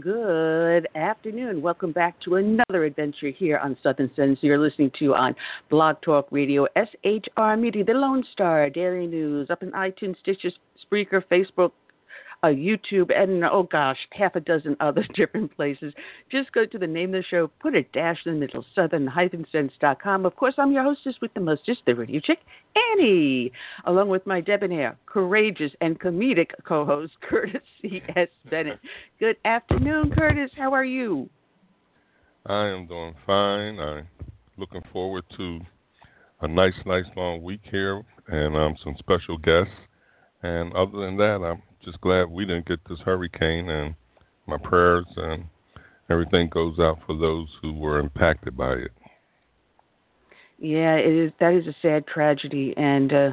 Good afternoon. Welcome back to another adventure here on Southern Sense. You're listening to on Blog Talk Radio, SHR Media, The Lone Star, Daily News, up in iTunes, Stitcher, Spreaker, Facebook, uh, YouTube, and oh gosh, half a dozen other different places. Just go to the name of the show, put a dash in the middle, southern-sense.com. Of course, I'm your hostess with the mostest, the radio chick, Annie, along with my debonair, courageous, and comedic co-host, Curtis C.S. Bennett. Good afternoon, Curtis. How are you? I am doing fine. I'm looking forward to a nice, nice long week here and um, some special guests. And other than that, I'm just glad we didn't get this hurricane, and my prayers and everything goes out for those who were impacted by it. Yeah, it is. That is a sad tragedy, and uh,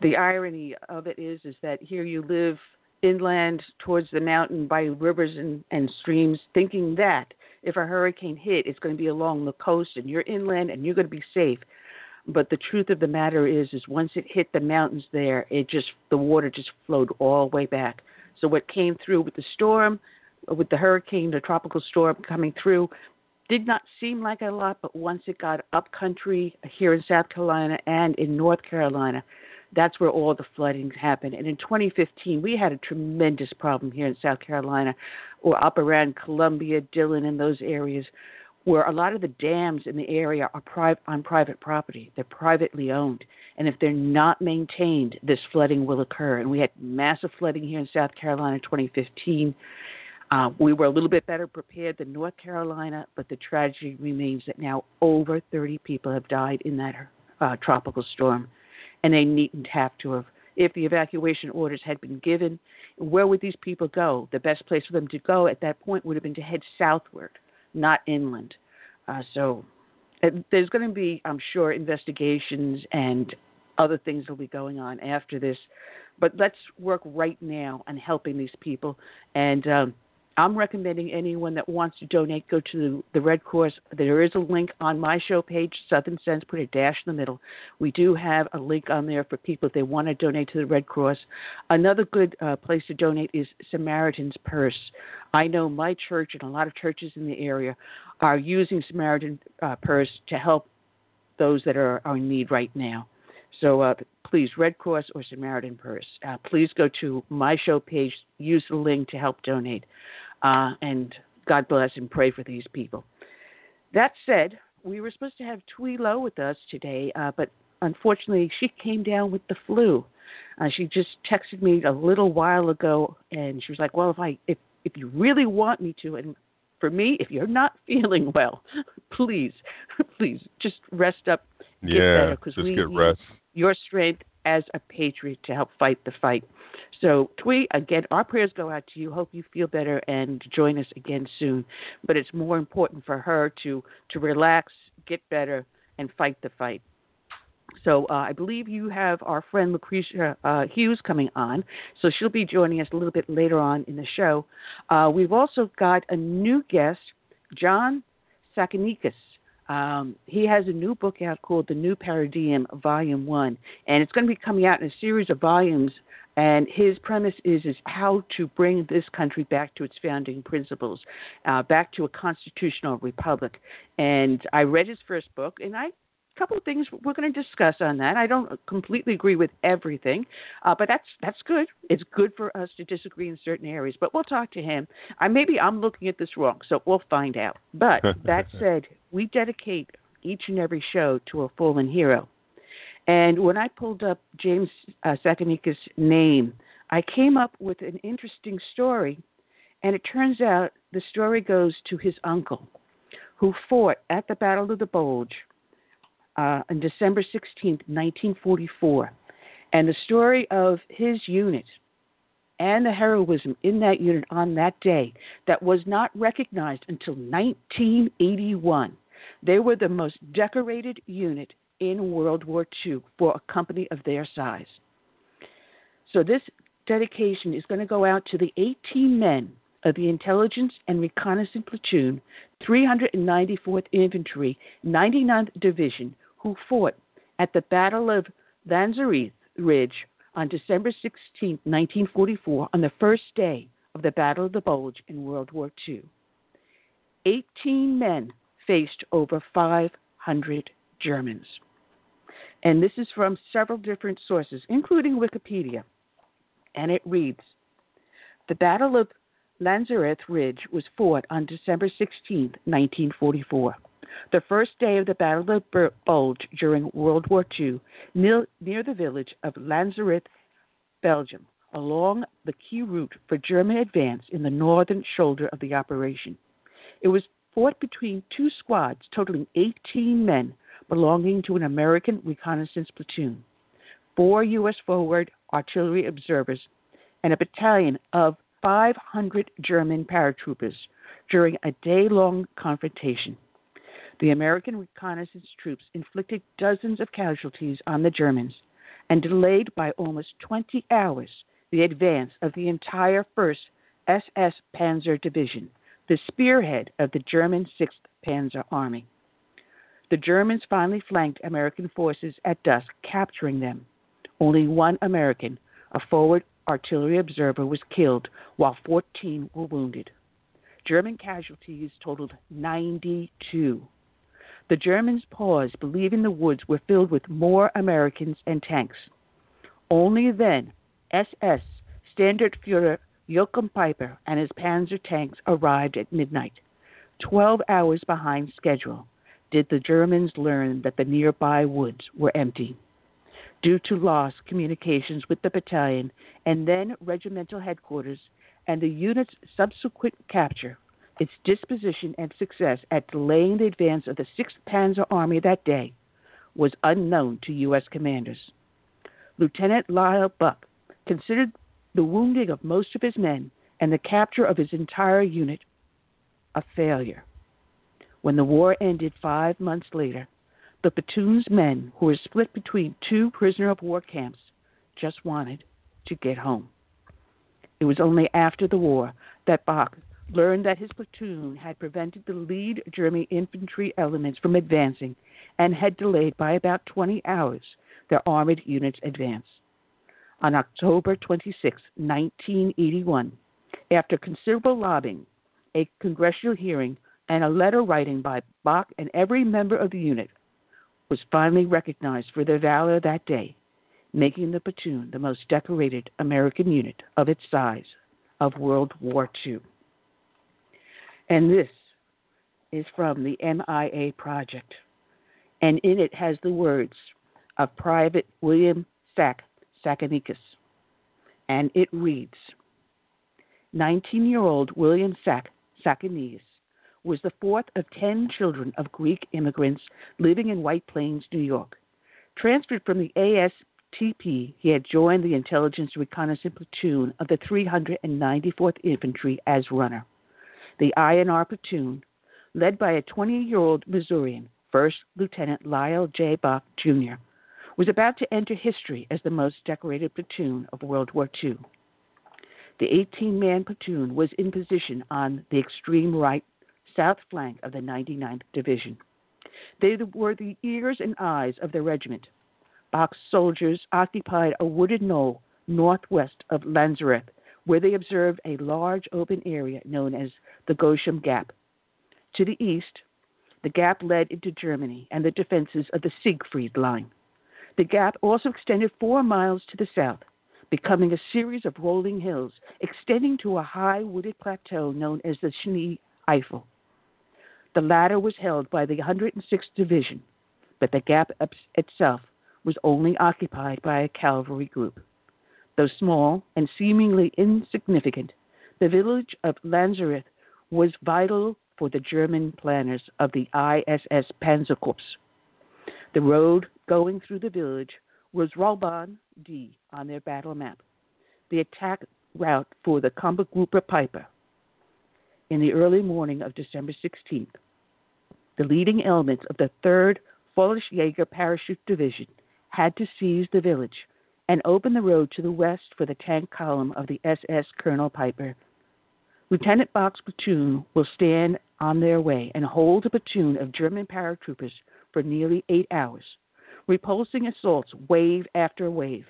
the irony of it is, is that here you live inland towards the mountain by rivers and, and streams, thinking that if a hurricane hit, it's going to be along the coast, and you're inland, and you're going to be safe. But the truth of the matter is, is once it hit the mountains there, it just the water just flowed all the way back. So what came through with the storm, with the hurricane, the tropical storm coming through, did not seem like a lot. But once it got up country here in South Carolina and in North Carolina, that's where all the flooding happened. And in 2015, we had a tremendous problem here in South Carolina, or up around Columbia, Dillon, and those areas where a lot of the dams in the area are pri- on private property. They're privately owned. And if they're not maintained, this flooding will occur. And we had massive flooding here in South Carolina in 2015. Uh, we were a little bit better prepared than North Carolina, but the tragedy remains that now over 30 people have died in that uh, tropical storm. And they needn't have to have. If the evacuation orders had been given, where would these people go? The best place for them to go at that point would have been to head southward not inland. Uh, so uh, there's going to be, I'm sure, investigations and other things will be going on after this. But let's work right now on helping these people. And um, I'm recommending anyone that wants to donate go to the Red Cross. There is a link on my show page, Southern Sense. Put a dash in the middle. We do have a link on there for people if they want to donate to the Red Cross. Another good uh, place to donate is Samaritan's Purse. I know my church and a lot of churches in the area are using Samaritan uh, Purse to help those that are, are in need right now. So uh, please, Red Cross or Samaritan Purse, uh, please go to my show page, use the link to help donate, uh, and God bless and pray for these people. That said, we were supposed to have Thuy Lowe with us today, uh, but unfortunately, she came down with the flu. Uh, she just texted me a little while ago, and she was like, "Well, if I if if you really want me to, and for me, if you're not feeling well, please, please just rest up, get yeah, better, because we get need rest. your strength as a patriot to help fight the fight. So, Thuy, again, our prayers go out to you. Hope you feel better and join us again soon. But it's more important for her to to relax, get better, and fight the fight. So uh, I believe you have our friend Lucretia uh, Hughes coming on. So she'll be joining us a little bit later on in the show. Uh, we've also got a new guest, John Tsakanikas. Um, he has a new book out called The New Paradigm, Volume One, and it's going to be coming out in a series of volumes. And his premise is is how to bring this country back to its founding principles, uh, back to a constitutional republic. And I read his first book, and I couple of things we're going to discuss on that. I don't completely agree with everything, uh, but that's that's good. It's good for us to disagree in certain areas. But we'll talk to him. I maybe I'm looking at this wrong, so we'll find out. But that said, we dedicate each and every show to a fallen hero. And when I pulled up James uh, Tsakanikas' name, I came up with an interesting story. And it turns out the story goes to his uncle, who fought at the Battle of the Bulge uh, on December 16, 1944. And the story of his unit and the heroism in that unit on that day that was not recognized until 1981. They were the most decorated unit in World War II for a company of their size. So this dedication is going to go out to the 18 men of the Intelligence and Reconnaissance Platoon, 394th Infantry, 99th Division, who fought at the Battle of Lanzerath Ridge on December 16, 1944, on the first day of the Battle of the Bulge in World War II. 18 men faced over 500 Germans. And this is from several different sources, including Wikipedia. And it reads The Battle of Lanzerath Ridge was fought on December 16, 1944, the first day of the Battle of the Bulge during World War II, near, near the village of Lanzerath, Belgium, along the key route for German advance in the northern shoulder of the operation. It was fought between two squads totaling 18 men belonging to an American reconnaissance platoon, four U.S. forward artillery observers, and a battalion of 500 German paratroopers during a day long confrontation. The American reconnaissance troops inflicted dozens of casualties on the Germans and delayed by almost 20 hours the advance of the entire 1st SS Panzer Division, the spearhead of the German 6th Panzer Army. The Germans finally flanked American forces at dusk, capturing them. Only one American, a forward artillery observer, was killed, while 14 were wounded. German casualties totaled 92. The Germans paused, believing the woods were filled with more Americans and tanks. Only then, SS Standardfuhrer Joachim Peiper and his panzer tanks arrived at midnight. Twelve hours behind schedule, did the Germans learn that the nearby woods were empty. Due to lost communications with the battalion and then regimental headquarters and the unit's subsequent capture, its disposition and success at delaying the advance of the 6th Panzer Army that day was unknown to U.S. commanders. Lieutenant Lyle Bouck considered the wounding of most of his men and the capture of his entire unit a failure. When the war ended five months later, the platoon's men, who were split between two prisoner of war camps, just wanted to get home. It was only after the war that Bouck learned that his platoon had prevented the lead German infantry elements from advancing and had delayed by about 20 hours their armored unit's advance. On October 26, 1981, after considerable lobbying, a congressional hearing, and a letter writing by Bouck and every member of the unit was finally recognized for their valor that day, making the platoon the most decorated American unit of its size of World War II. And this is from the MIA project. And in it has the words of Private William Sak Tsakanikas. And it reads 19 year old William Sak Tsakanikas was the fourth of 10 children of Greek immigrants living in White Plains, New York. Transferred from the ASTP, he had joined the Intelligence Reconnaissance Platoon of the 394th Infantry as runner the INR platoon, led by a 20 year old Missourian, First Lieutenant Lyle J. Bouck, Jr., was about to enter history as the most decorated platoon of World War II. The 18 man platoon was in position on the extreme right south flank of the 99th Division. They were the ears and eyes of the regiment. Bouck's soldiers occupied a wooded knoll northwest of Lanzerath where they observed a large open area known as the Losheim Gap. To the east, The gap led into Germany and the defenses of the Siegfried Line. The gap also extended four miles to the south, becoming a series of rolling hills extending to a high wooded plateau known as the Schnee Eifel. The latter was held by the 106th Division, but the gap itself was only occupied by a cavalry group. Though small and seemingly insignificant, the village of Lanzerath was vital for the German planners of the I SS Panzerkorps. The road going through the village was Rollbahn D on their battle map, the attack route for the Kampfgruppe Peiper. In the early morning of December 16th, the leading elements of the 3rd Fallschirmjäger Parachute Division had to seize the village and open the road to the west for the tank column of the SS Colonel Peiper. Lieutenant Bouck's platoon will stand on their way and hold a platoon of German paratroopers for nearly eight hours, repulsing assaults wave after wave,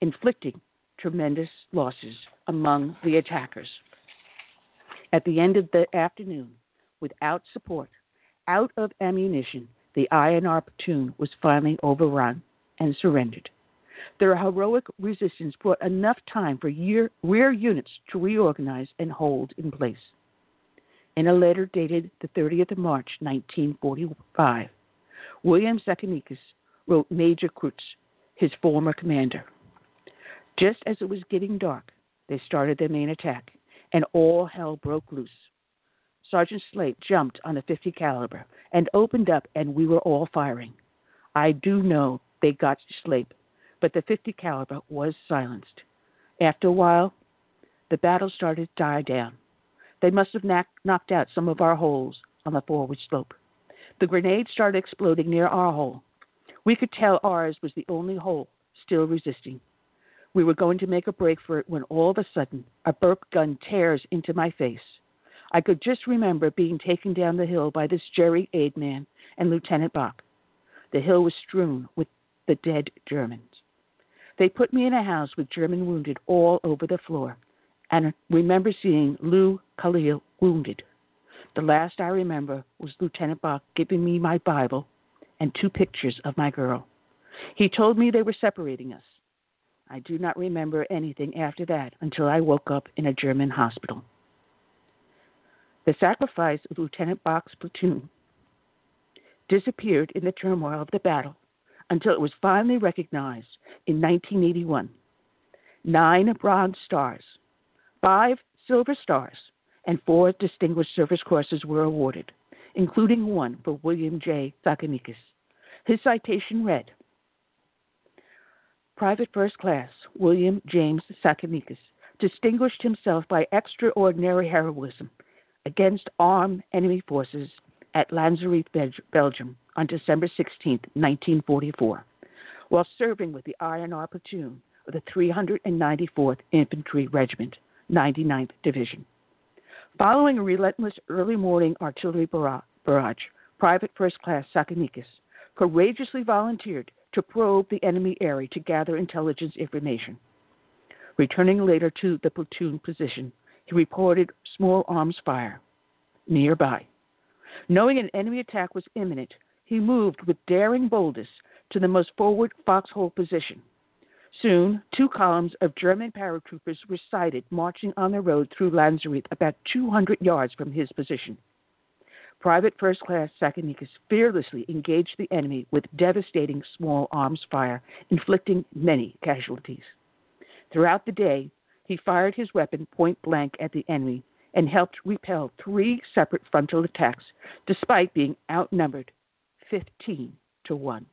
inflicting tremendous losses among the attackers. At the end of the afternoon, without support, out of ammunition, the INR platoon was finally overrun and surrendered. Their heroic resistance brought enough time for year, rear units to reorganize and hold in place. In a letter dated the 30th of March, 1945, William Tsakanikas wrote Major Kreutz, his former commander. Just as it was getting dark, they started their main attack, and all hell broke loose. Sergeant Slape jumped on a 50 caliber and opened up, and we were all firing. I do know they got Slape, but the 50 caliber was silenced. After a while, the battle started to die down. They must have knocked out some of our holes on the forward slope. The grenade started exploding near our hole. We could tell ours was the only hole still resisting. We were going to make a break for it when all of a sudden a burp gun tears into my face. I could just remember being taken down the hill by this Jerry aid man and Lieutenant Bouck. The hill was strewn with the dead Germans. They put me in a house with German wounded all over the floor, and remember seeing Lou Kalil wounded. The last I remember was Lieutenant Bouck giving me my Bible and two pictures of my girl. He told me they were separating us. I do not remember anything after that until I woke up in a German hospital. The sacrifice of Lieutenant Bouck's platoon disappeared in the turmoil of the battle until it was finally recognized in 1981. Nine Bronze Stars, five Silver Stars, and four Distinguished Service Crosses were awarded, including one for William J. Tsakanikas. His citation read Private First Class William James Tsakanikas distinguished himself by extraordinary heroism against armed enemy forces at Lanzerath, Belgium on December 16, 1944, while serving with the INR platoon of the 394th Infantry Regiment, 99th Division. Following a relentless early morning artillery barrage, Private First Class Tsakanikas courageously volunteered to probe the enemy area to gather intelligence information. Returning later to the platoon position, he reported small arms fire nearby. Knowing an enemy attack was imminent, he moved with daring boldness to the most forward foxhole position. Soon, two columns of German paratroopers were sighted marching on the road through Lanzerath about 200 yards from his position. Private First Class Tsakanikas fearlessly engaged the enemy with devastating small arms fire, inflicting many casualties. Throughout the day, he fired his weapon point blank at the enemy and helped repel three separate frontal attacks, despite being outnumbered 15 to 1.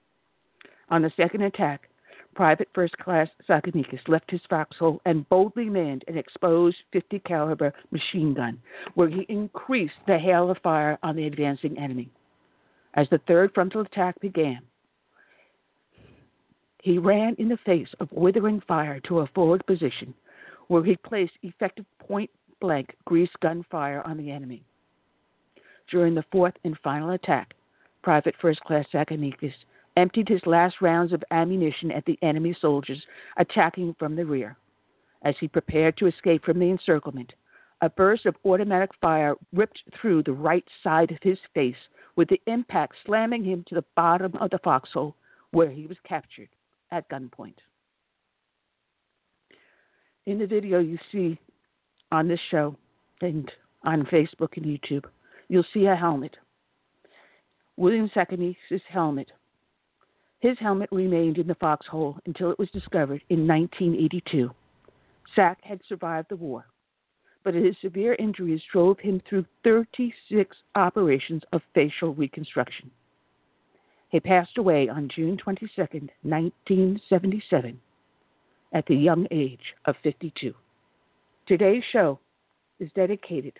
On the second attack, Private First Class Tsakanikas left his foxhole and boldly manned an exposed 50 caliber machine gun, where he increased the hail of fire on the advancing enemy. As the third frontal attack began, he ran in the face of withering fire to a forward position where he placed effective point blank grease gun fire on the enemy. During the fourth and final attack, Private First Class Tsakanikas emptied his last rounds of ammunition at the enemy soldiers attacking from the rear. As he prepared to escape from the encirclement, a burst of automatic fire ripped through the right side of his face with the impact slamming him to the bottom of the foxhole where he was captured at gunpoint. In the video you see on this show and on Facebook and YouTube, you'll see a helmet. William Sacanese's helmet. His helmet remained in the foxhole until it was discovered in 1982. Sak had survived the war, but his severe injuries drove him through 36 operations of facial reconstruction. He passed away on June 22, 1977, at the young age of 52. Today's show is dedicated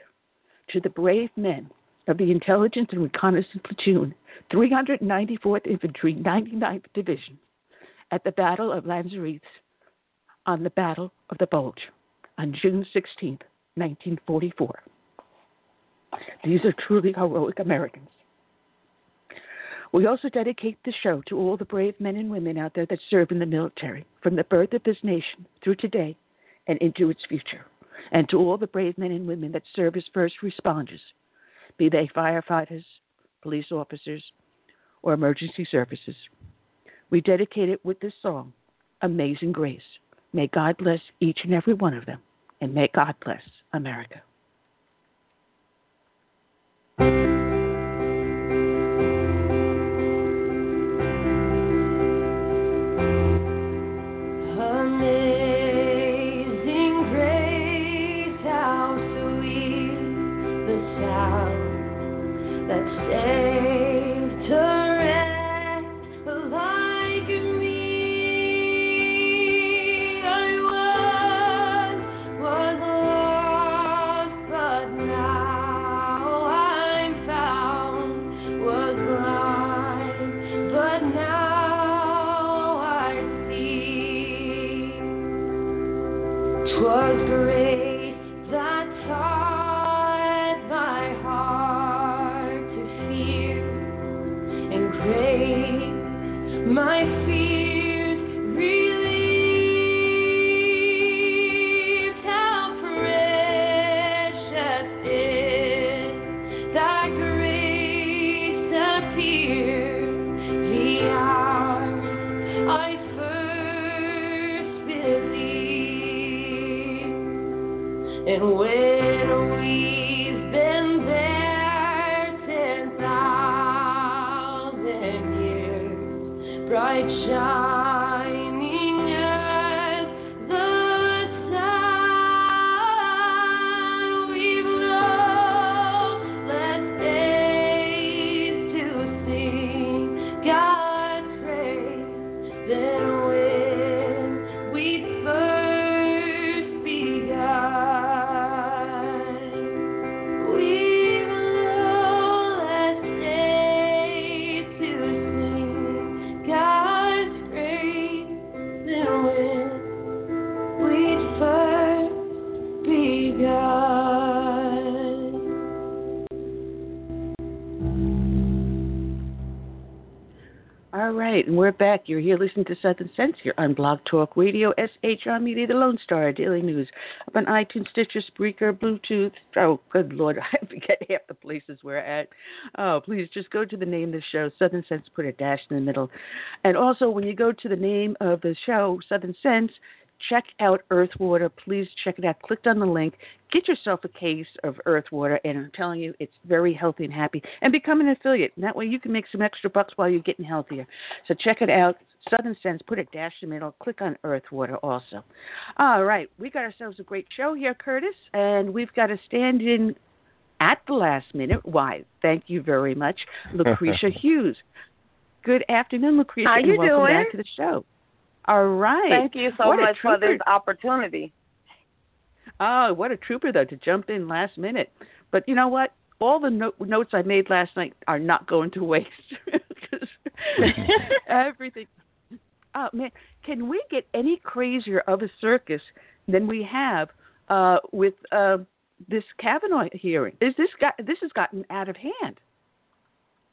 to the brave men of the Intelligence and Reconnaissance Platoon, 394th Infantry, 99th Division, at the Battle of Lanzerath on the Battle of the Bulge on June 16, 1944. These are truly heroic Americans. We also dedicate the show to all the brave men and women out there that serve in the military, from the birth of this nation through today and into its future, and to all the brave men and women that serve as first responders, be they firefighters, police officers, or emergency services. We dedicate it with this song, Amazing Grace. May God bless each and every one of them, and may God bless America. We're back. You're here listening to Southern Sense here on Blog Talk Radio, SHR Media, The Lone Star, Daily News, up on iTunes, Stitcher, Spreaker, Bluetooth. Oh, good Lord, I forget half the places we're at. Oh, please just go to the name of the show, Southern Sense, put a dash in the middle. And also, when you go to the name of the show, Southern Sense, check out Earthwater. Please check it out. Click on the link. Get yourself a case of Earthwater, and I'm telling you, it's very healthy and happy. And become an affiliate. And that way you can make some extra bucks while you're getting healthier. So check it out. Southern Sense, put a dash in the middle. Click on Earthwater also. All right, we got ourselves a great show here, Curtis, and we've got a stand in at the last minute. Why? Thank you very much, Lucretia Hughes. Good afternoon, Lucretia. How you and welcome doing? back to the show. All right. Thank you so what much for this opportunity. Oh, what a trooper though to jump in last minute. But you know what? All the no- notes I made last night are not going to waste. everything. Oh man, can we get any crazier of a circus than we have uh, with uh, this Kavanaugh hearing? Is this got this has gotten out of hand?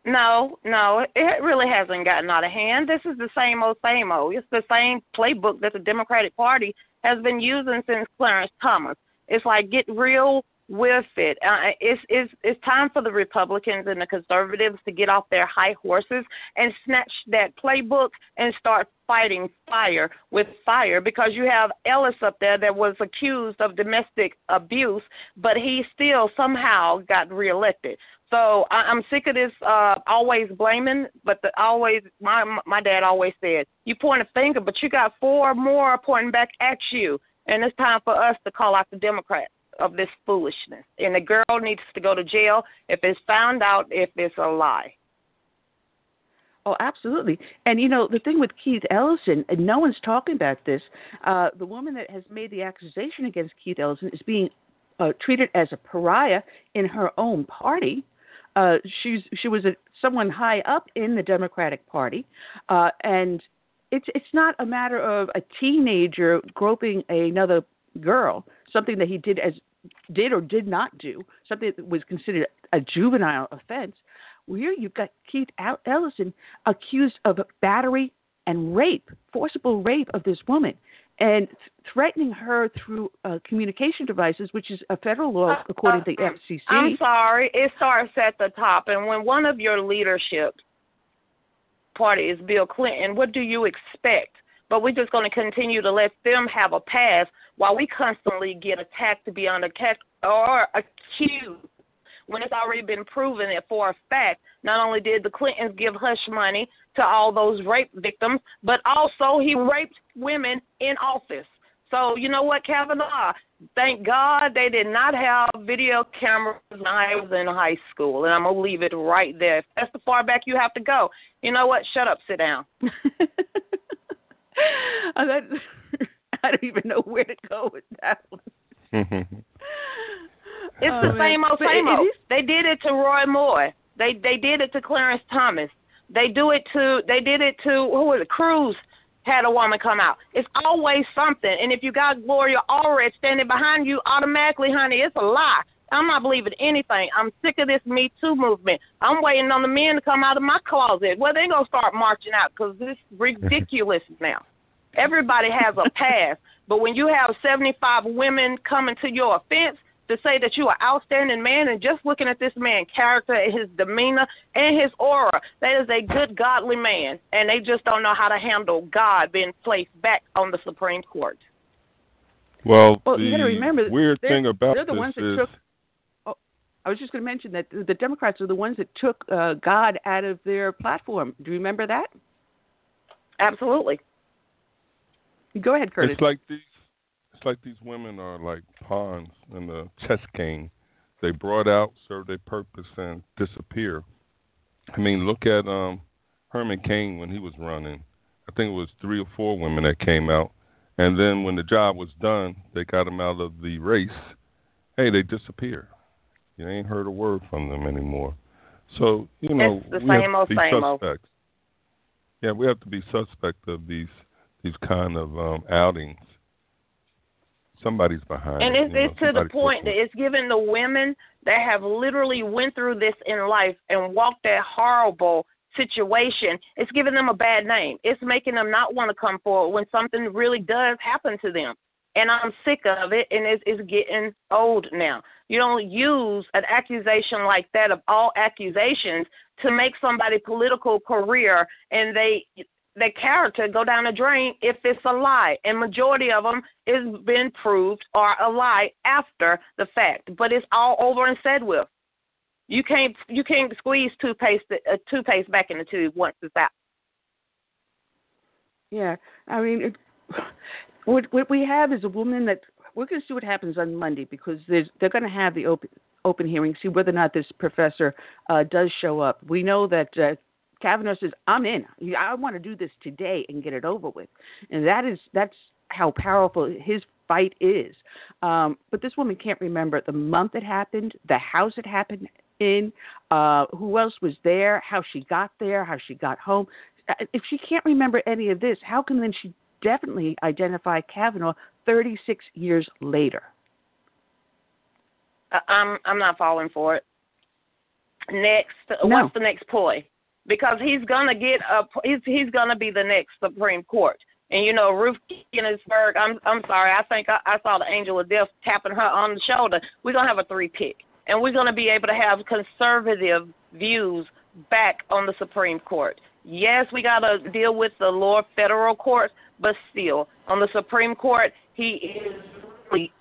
No, no, it really hasn't gotten out of hand. This is the same old, same old. It's the same playbook that the Democratic Party has been using since Clarence Thomas. It's like get real with it. Uh, it's, it's it's time for the Republicans and the conservatives to get off their high horses and snatch that playbook and start fighting fire with fire because you have Ellis up there that was accused of domestic abuse, but he still somehow got reelected. So I, I'm sick of this uh always blaming, but the always my my dad always said, you point a finger, but you got four more pointing back at you, and it's time for us to call out the Democrats of this foolishness. And the girl needs to go to jail if it's found out if it's a lie. Oh, absolutely. And you know the thing with Keith Ellison, and no one's talking about this. Uh, the woman that has made the accusation against Keith Ellison is being uh, treated as a pariah in her own party. Uh, she's she was a, someone high up in the Democratic Party, uh, and it's it's not a matter of a teenager groping another girl, something that he did as did or did not do, something that was considered a juvenile offense. Here you've got Keith Ellison accused of battery and rape, forcible rape of this woman, and threatening her through uh, communication devices, which is a federal law uh, according to the uh, FCC. I'm sorry, it starts at the top, and when one of your leadership party is Bill Clinton, what do you expect? But we're just going to continue to let them have a pass while we constantly get attacked to be under or accused when it's already been proven that for a fact, not only did the Clintons give hush money to all those rape victims, but also he raped women in office. So you know what, Kavanaugh? Thank God they did not have video cameras when I was in high school, and I'm gonna leave it right there. If that's the far back you have to go, you know what? Shut up, sit down. Uh, I don't even know where to go with that one. Mm-hmm. It's oh, the same old, same old. They did it to Roy Moore. They they did it to Clarence Thomas. They do it to they did it to who was it? Cruz had a woman come out. It's always something. And if you got Gloria Allred standing behind you, automatically, honey, it's a lie. I'm not believing anything. I'm sick of this Me Too movement. I'm waiting on the men to come out of my closet. Well, they're going to start marching out because this ridiculous now. Everybody has a past. But when you have 75 women coming to your offense, to say that you are outstanding man and just looking at this man's character and his demeanor and his aura, that is a good godly man. And they just don't know how to handle God being placed back on the Supreme Court. Well, well the you got to remember, that weird thing about they're the this ones that is, took. Oh, I was just going to mention that the Democrats are the ones that took uh, God out of their platform. Do you remember that? Absolutely. Go ahead, Curtis. It's like these it's like these women are like pawns in the chess game. They brought out, serve their purpose, and disappear. I mean, look at um, Herman Cain when he was running. I think it was three or four women that came out, and then when the job was done, they got them out of the race. Hey, they disappear. You ain't heard a word from them anymore. So you know, it's the we same have to be same suspects. old. Yeah, we have to be suspect of these these kind of um, outings somebody's behind. And it's, it's know, to the point that it's giving the women that have literally went through this in life and walked that horrible situation. It's giving them a bad name. It's making them not want to come forward when something really does happen to them. And I'm sick of it, and it's, it's getting old now. You don't use an accusation like that of all accusations to make somebody political career, and they their character go down the drain if it's a lie, and majority of them is been proved are a lie after the fact. But it's all over and said with. You can't you can't squeeze toothpaste uh, toothpaste back in the tube once it's out. Yeah, I mean, it, what what we have is a woman that we're going to see what happens on Monday because there's they're going to have the open open hearing, see whether or not this professor uh, does show up. We know that uh, Kavanaugh says, "I'm in. I want to do this today and get it over with," and that is that's how powerful his fight is. Um, but this woman can't remember the month it happened, the house it happened in, uh, who else was there, how she got there, how she got home. Uh, if she can't remember any of this, how can then she definitely identify Kavanaugh 36 years later? I'm I'm not falling for it. Next, no. what's the next ploy? Because he's gonna get a he's he's gonna be the next Supreme Court. And you know, Ruth Ginsburg, I'm I'm sorry, I think I, I saw the angel of death tapping her on the shoulder. We're gonna have a three pick, and we're gonna be able to have conservative views back on the Supreme Court. Yes, we gotta deal with the lower federal courts, but still, on the Supreme Court, he is really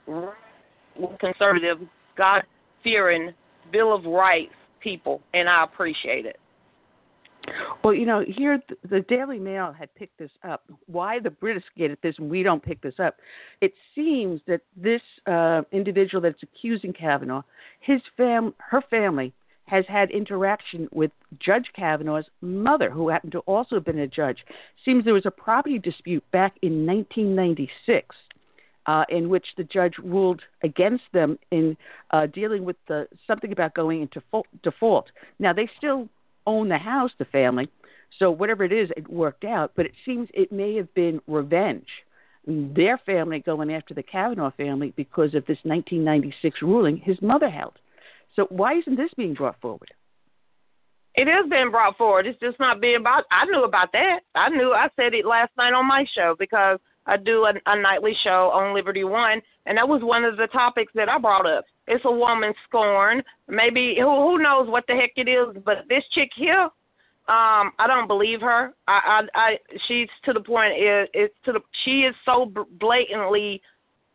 conservative, God fearing, Bill of Rights people, and I appreciate it. Well, you know, here the Daily Mail had picked this up. Why the British get at this and we don't pick this up? It seems that this uh, individual that's accusing Kavanaugh, his fam, her family, has had interaction with Judge Kavanaugh's mother, who happened to also have been a judge. Seems there was a property dispute back in 1996. Uh, in which the judge ruled against them in uh, dealing with the, something about going into default. Now they still own the house, the family. So whatever it is, it worked out. But it seems it may have been revenge. Their family going after the Kavanaugh family because of this 1996 ruling his mother held. So why isn't this being brought forward? It is being brought forward. It's just not being about. I knew about that. I knew. I said it last night on my show because I do a, a nightly show on Liberty One, and that was one of the topics that I brought up. It's a woman scorn. Maybe who who knows what the heck it is, but this chick here, um, I don't believe her. I I, I she's to the point. It, it's to the she is so blatantly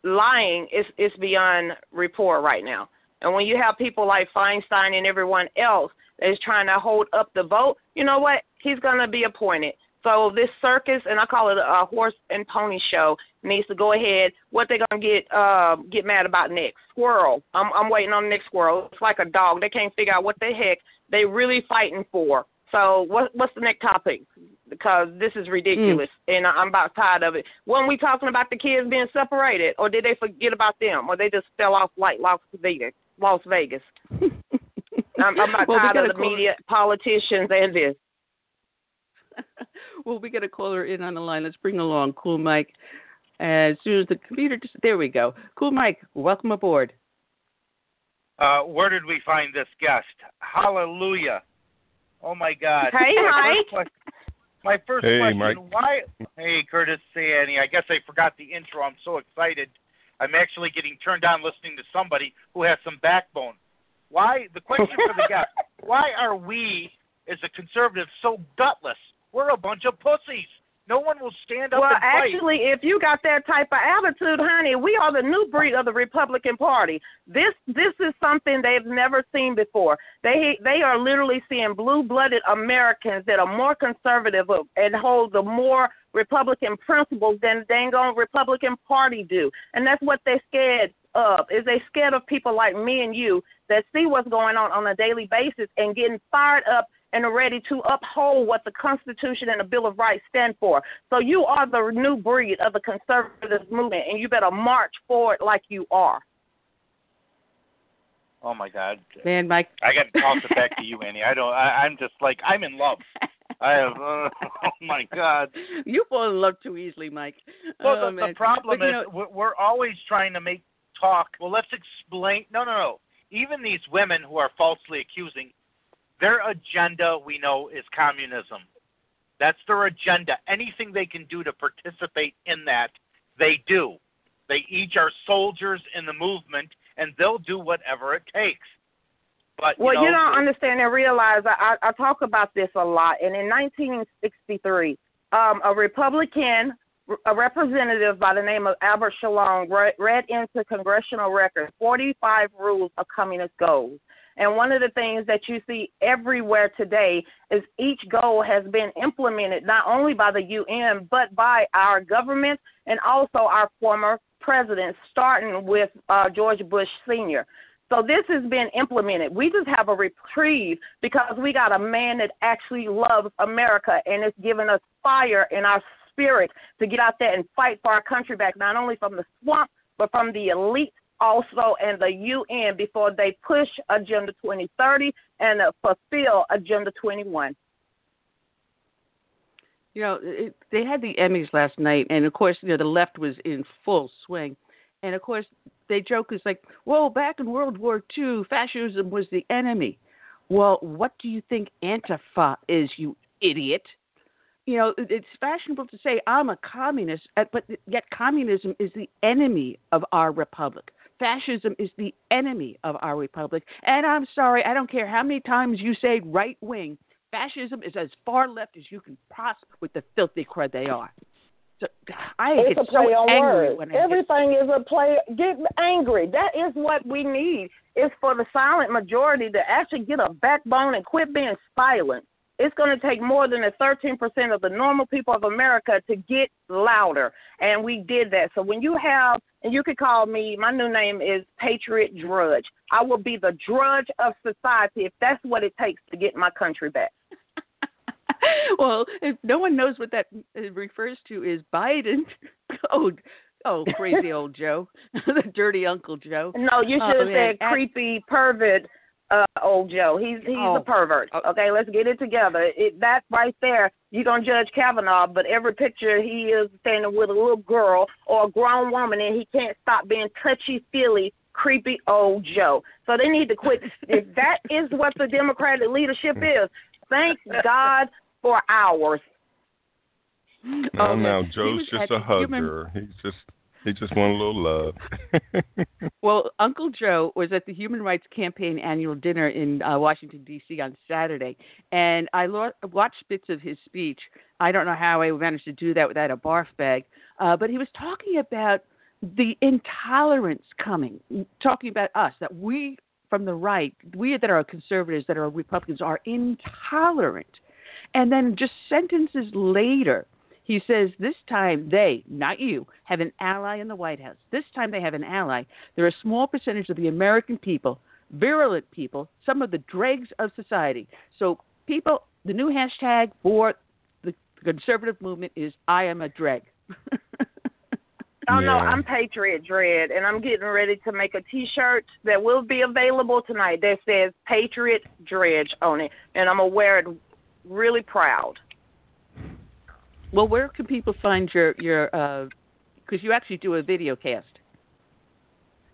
lying. It's it's beyond report right now. And when you have people like Feinstein and everyone else that is trying to hold up the vote, you know what? He's going to be appointed. So this circus, and I call it a horse and pony show, needs to go ahead. What they're gonna get uh, get mad about next? Squirrel. I'm I'm waiting on the next squirrel. It's like a dog. They can't figure out what the heck they really fighting for. So what what's the next topic? Because this is ridiculous, mm. and I'm about tired of it. When we talking about the kids being separated, or did they forget about them, or they just fell off like Las Vegas? Las Vegas. I'm, I'm about well, tired of the media, politicians, and this. well, we got a caller in on the line. Let's bring along Cool Mike. As soon as the computer, just, there we go. Cool Mike, welcome aboard. Uh, where did we find this guest? Hallelujah! Oh my God! Hey, Mike. My first hey, question: Mike. Why? Hey, Curtis. Say Annie. I guess I forgot the intro. I'm so excited. I'm actually getting turned on listening to somebody who has some backbone. Why? The question for the guest: Why are we, as a conservative, so gutless? We're a bunch of pussies. No one will stand up well, and fight. Actually, if you got that type of attitude, honey, we are the new breed of the Republican Party. This this is something they've never seen before. They they are literally seeing blue-blooded Americans that are more conservative and hold the more Republican principles than the dang on Republican Party do, and that's what they're scared of. Is they scared of people like me and you that see what's going on on a daily basis and getting fired up and are ready to uphold what the Constitution and the Bill of Rights stand for. So you are the new breed of the conservative movement, and you better march forward like you are. Oh my God, man, Mike! I got to toss it back to you, Annie. I don't. I, I'm just like I'm in love. I have. Uh, oh my God! You fall in love too easily, Mike. Well, oh, the, the problem but, is know, we're always trying to make talk. Well, let's explain. No, no, no. Even these women who are falsely accusing, their agenda, we know, is communism. That's their agenda. Anything they can do to participate in that, they do. They each are soldiers in the movement, and they'll do whatever it takes. But well, you, know, you don't understand and realize. I, I talk about this a lot. And in 1963, um, a Republican, a representative by the name of Albert Shalom, read, read into congressional records 45 rules of communist goals. And one of the things that you see everywhere today is each goal has been implemented not only by the UN, but by our government and also our former presidents, starting with uh, George Bush Sr. So this has been implemented. We just have a reprieve because we got a man that actually loves America and is giving us fire in our spirit to get out there and fight for our country back, not only from the swamp, but from the elite also and the UN before they push Agenda 2030 and uh, fulfill Agenda 21. You know, it, they had the Emmys last night, and of course, you know, the left was in full swing. And of course, they joke is like, well, back in World War II, fascism was the enemy. Well, what do you think Antifa is, you idiot? you know, it's fashionable to say I'm a communist, uh, but yet communism is the enemy of our republic. Fascism is the enemy of our republic. And I'm sorry, I don't care how many times you say right wing. Fascism is as far left as you can possibly with the filthy crud they are. So I it's get a play so on angry words. when I Everything get... is a play. Get angry. That is what we need. Is for the silent majority to actually get a backbone and quit being silent. It's going to take more than the 13% of the normal people of America to get louder. And we did that. So when you have, and you could call me, my new name is Patriot Drudge. I will be the drudge of society if that's what it takes to get my country back. well, if no one knows what that refers to, is Biden. Oh, oh, crazy old Joe, the dirty Uncle Joe. No, you um, should have oh, said creepy pervert. Uh, old Joe, he's he's oh. a pervert. Okay, let's get it together. It, that right there, you're gonna judge Kavanaugh, but every picture he is standing with a little girl or a grown woman, and he can't stop being touchy feely creepy old Joe. So they need to quit. if that is what the Democratic leadership is, thank God for ours. No, oh, no, Joe's just a hugger. Human... He's just he just want a little love. well, Uncle Joe was at the Human Rights Campaign annual dinner in uh, Washington D.C. on Saturday, and I lo- watched bits of his speech. I don't know how I managed to do that without a barf bag, uh, but he was talking about the intolerance coming, talking about us that we from the right, we that are conservatives, that are Republicans, are intolerant. And then just sentences later, he says, This time they, not you, have an ally in the White House. This time they have an ally. They're a small percentage of the American people, virulent people, some of the dregs of society. So, people, the new hashtag for the conservative movement is I am a dreg. Oh yeah. no, I'm Patriot Dread, and I'm getting ready to make a T-shirt that will be available tonight that says Patriot Dredge on it, and I'm gonna wear it really proud. Well, where can people find your your? Because uh, you actually do a video cast.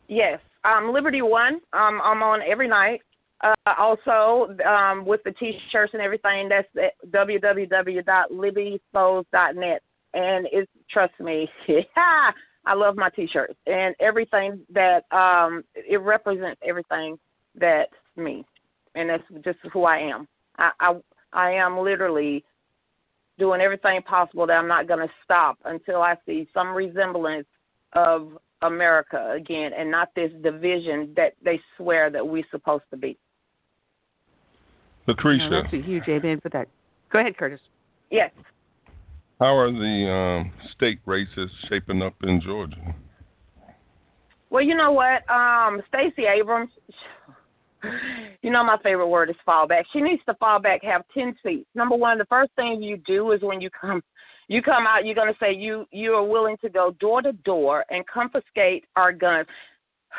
Yes, um, Liberty One. Um, I'm on every night. Uh, also, um, with the T-shirts and everything, that's at www.libbyfoes.net. And it's trust me, I love my T-shirts and everything that um, it represents everything that's me, and that's just who I am. I I, I am literally doing everything possible that I'm not going to stop until I see some resemblance of America again, and not this division that they swear that we're supposed to be. Lucretia. Oh, that's a huge amen for that. Go ahead, Curtis. Yes. How are the um, state races shaping up in Georgia? Well, you know what, um, Stacey Abrams. You know my favorite word is fallback. She needs to fall back, have ten seats. Number one, the first thing you do is when you come, you come out. You're to say you you are willing to go door to door and confiscate our guns.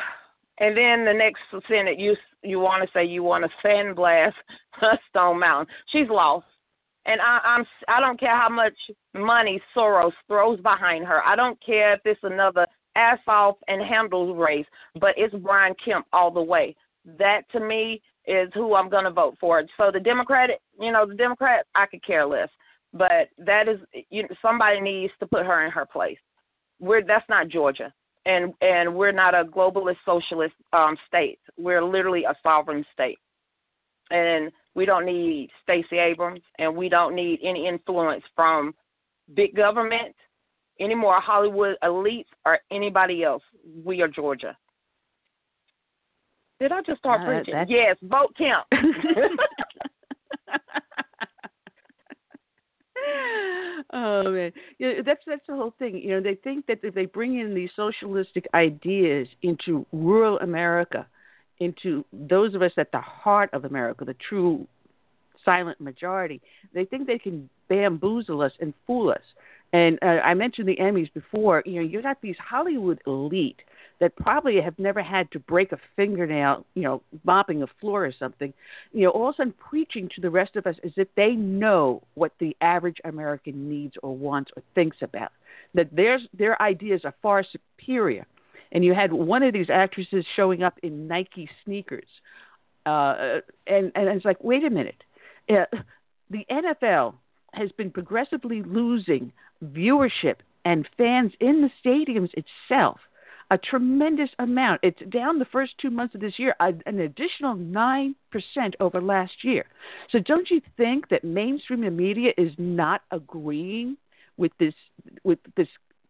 And then the next sentence, you you want to say you want to sandblast Stone Mountain. She's lost and I, I'm I don't care how much money Soros throws behind her. I don't care if it's another ass off and handles race, but it's Brian Kemp all the way. That to me is who I'm going to vote for. So the Democratic, you know, the Democrat, I could care less, but that is you know, somebody needs to put her in her place. We're that's not Georgia, and and we're not a globalist socialist um, state. We're literally a sovereign state, and we don't need Stacey Abrams, and we don't need any influence from big government, any more Hollywood elites, or anybody else. We are Georgia. Did I just start uh, preaching? That's... Yes, vote Kemp. oh man, yeah, that's that's the whole thing. You know, they think that if they bring in these socialistic ideas into rural America, into those of us at the heart of America, the true silent majority, they think they can bamboozle us and fool us. And uh, I mentioned the Emmys before. You know, you got these Hollywood elite that probably have never had to break a fingernail, you know, mopping a floor or something. You know, all of a sudden preaching to the rest of us as if they know what the average American needs or wants or thinks about. That their their ideas are far superior and you had one of these actresses showing up in Nike sneakers, uh, and and it's like, wait a minute, uh, the NFL has been progressively losing viewership and fans in the stadiums itself a tremendous amount. It's down the first two months of this year, an additional 9% over last year. So don't you think that mainstream media is not agreeing with this with this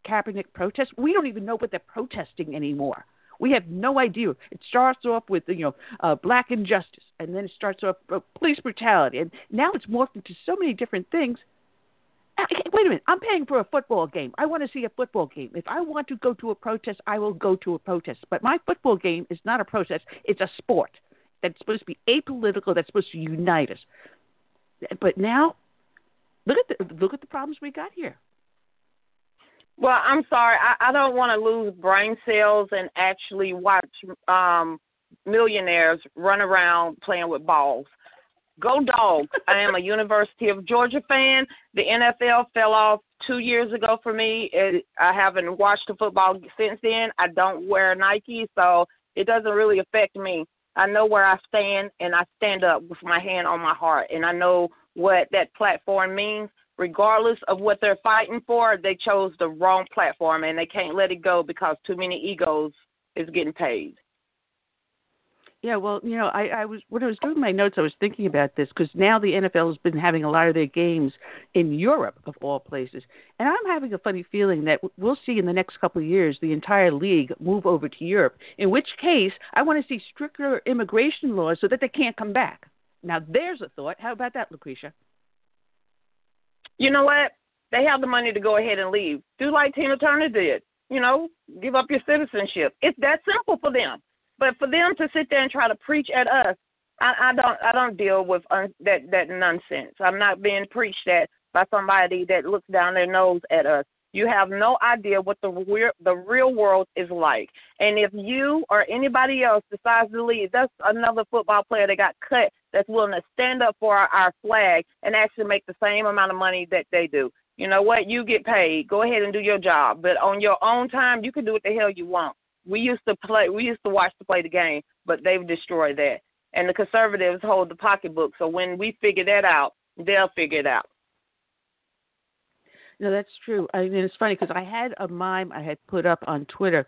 Kaepernick protest? We don't even know what they're protesting anymore. We have no idea. It starts off with you know uh, black injustice, and then it starts off uh, police brutality, and now it's morphed into so many different things Wait a minute. I'm paying for a football game. I want to see a football game. If I want to go to a protest, I will go to a protest. But my football game is not a protest. It's a sport that's supposed to be apolitical. That's supposed to unite us. But now, look at the look at the problems we got here. Well, I'm sorry. I, I don't want to lose brain cells and actually watch um millionaires run around playing with balls. Go Dogs. I am a University of Georgia fan. The NFL fell off two years ago for me. It, I haven't watched the football since then. I don't wear Nike, so it doesn't really affect me. I know where I stand, and I stand up with my hand on my heart, and I know what that platform means. Regardless of what they're fighting for, they chose the wrong platform, and they can't let it go because too many egos is getting paid. Yeah, well, you know, I, I was when I was doing my notes, I was thinking about this because now the NFL has been having a lot of their games in Europe, of all places, and I'm having a funny feeling that we'll see in the next couple of years the entire league move over to Europe. In which case, I want to see stricter immigration laws so that they can't come back. Now, there's a thought. How about that, Lucretia? You know what? They have the money to go ahead and leave. Do like Tina Turner did. You know, give up your citizenship. It's that simple for them but for them to sit there and try to preach at us, I, I don't I don't deal with un, that that nonsense. I'm not being preached at by somebody that looks down their nose at us. You have no idea what the real the real world is like. And if you or anybody else decides to leave, that's another football player that got cut that's willing to stand up for our, our flag and actually make the same amount of money that they do. You know what? You get paid. Go ahead and do your job. But on your own time, you can do what the hell you want. We used to play. We used to watch to play the game, but they've destroyed that. And the conservatives hold the pocketbook. So when we figure that out, they'll figure it out. No, that's true. I mean, it's funny because I had a mime I had put up on Twitter,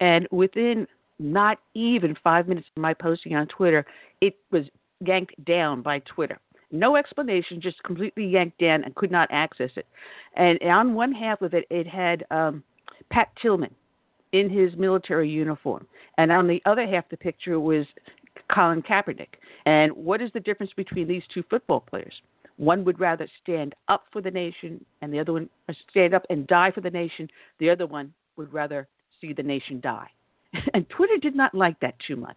and within not even five minutes of my posting on Twitter, it was yanked down by Twitter. No explanation, just completely yanked down and could not access it. And on one half of it, it had um, Pat Tillman, in his military uniform. And on the other half of the picture was Colin Kaepernick. And what is the difference between these two football players? One would rather stand up for the nation, and the other one uh, stand up and die for the nation. The other one would rather see the nation die. And Twitter did not like that too much.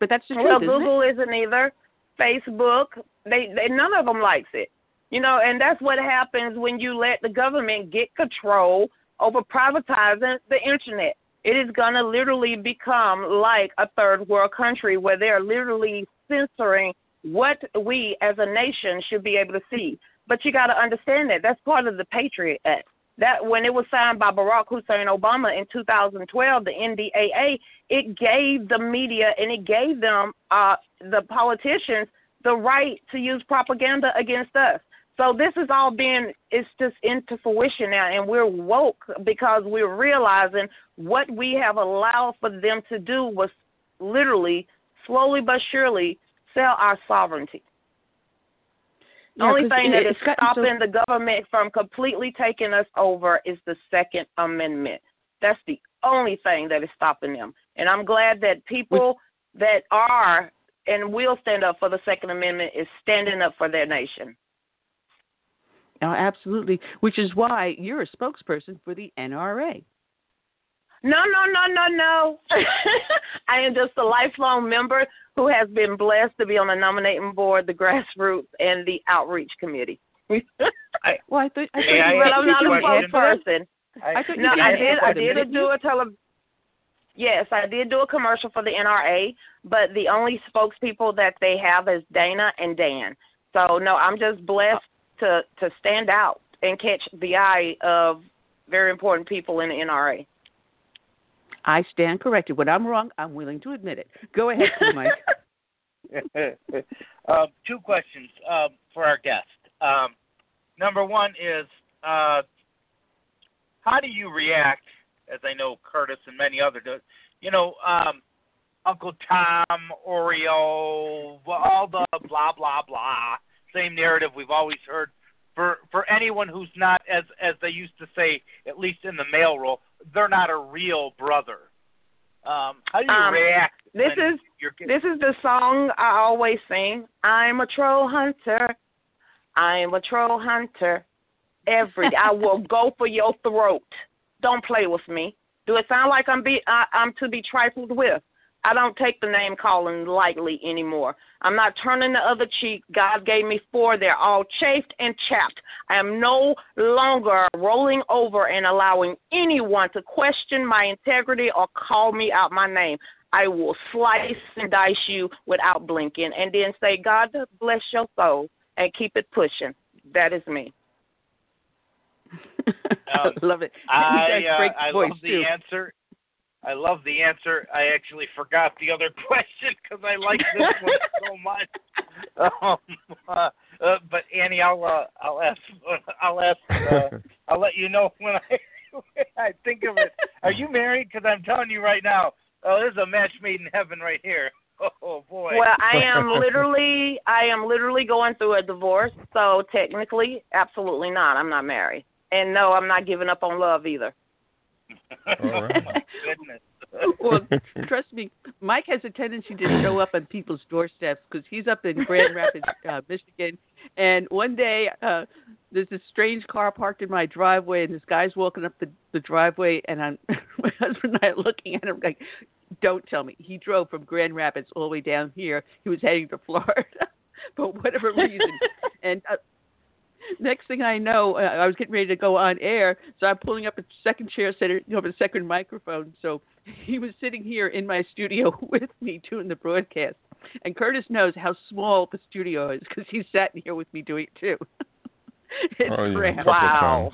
But that's the well, truth. Well, Google isn't, isn't either. Facebook, they, they none of them likes it. You know, and that's what happens when you let the government get control over privatizing the internet. It is going to literally become like a third world country where they're literally censoring what we as a nation should be able to see. But you got to understand that that's part of the Patriot Act. That when it was signed by Barack Hussein Obama in 2012, the NDAA, it gave the media and it gave them uh, the politicians the right to use propaganda against us. So this is all being it's just into fruition now, and we're woke because we're realizing what we have allowed for them to do was literally, slowly but surely, sell our sovereignty. The yeah, only thing that is stopping so... the government from completely taking us over is the Second Amendment. That's the only thing that is stopping them. And I'm glad that people that are and will stand up for the Second Amendment is standing up for their nation. Oh, absolutely. Which is why you're a spokesperson for the NRA. No, no, no, no, no. I am just a lifelong member who has been blessed to be on the nominating board, the grassroots, and the outreach committee. I, well, I thought, I thought hey, you, I, I'm not a spokesperson. I, thought no, I did. I did do a tele. Yes, I did do a commercial for the NRA, but the only spokespeople that they have is Dana and Dan. So no, I'm just blessed to to stand out and catch the eye of very important people in the NRA. I stand corrected. When I'm wrong, I'm willing to admit it. Go ahead, Mike. um, two questions um, for our guest. Um, Number one is uh, how do you react? As I know Curtis and many others do. You know, um, Uncle Tom, Oreo, all the blah blah blah. Same narrative we've always heard. For for anyone who's not as as they used to say, at least in the male role, they're not a real brother. Um, how do you um, react? This is this is the song I always sing. I'm a troll hunter. I'm a troll hunter. Every I will go for your throat. Don't play with me. Do it sound like I'm be I, I'm to be trifled with? I don't take the name calling lightly anymore. I'm not turning the other cheek. God gave me four. They're all chafed and chapped. I am no longer rolling over and allowing anyone to question my integrity or call me out my name. I will slice and dice you without blinking and then say, God bless your soul and keep it pushing. That is me. Um, love it. I, uh, I love the too. answer. I love the answer. I actually forgot the other question because I like this one so much. Um, uh, uh, but Annie, I'll uh, I'll ask I'll ask uh, I'll let you know when I when I think of it. Are you married? Because I'm telling you right now, oh, this is a match made in heaven right here. Oh boy. Well, I am literally I am literally going through a divorce, so technically, absolutely not. I'm not married, and no, I'm not giving up on love either. All right. Goodness. well, trust me, Mike has a tendency to show up on people's doorsteps because he's up in Grand Rapids, uh, Michigan. And one day, uh, there's this strange car parked in my driveway, and this guy's walking up the, the driveway, and I'm, my husband and I are looking at him like, "Don't tell me." He drove from Grand Rapids all the way down here. He was heading to Florida, for whatever reason. and uh, next thing I know, uh, I was getting ready to go on air, so I'm pulling up a second chair set, you know, a second microphone. So he was sitting here in my studio with me doing the broadcast. And Curtis knows how small the studio is because he's sat in here with me doing it too. it's Oh, yeah. Wow.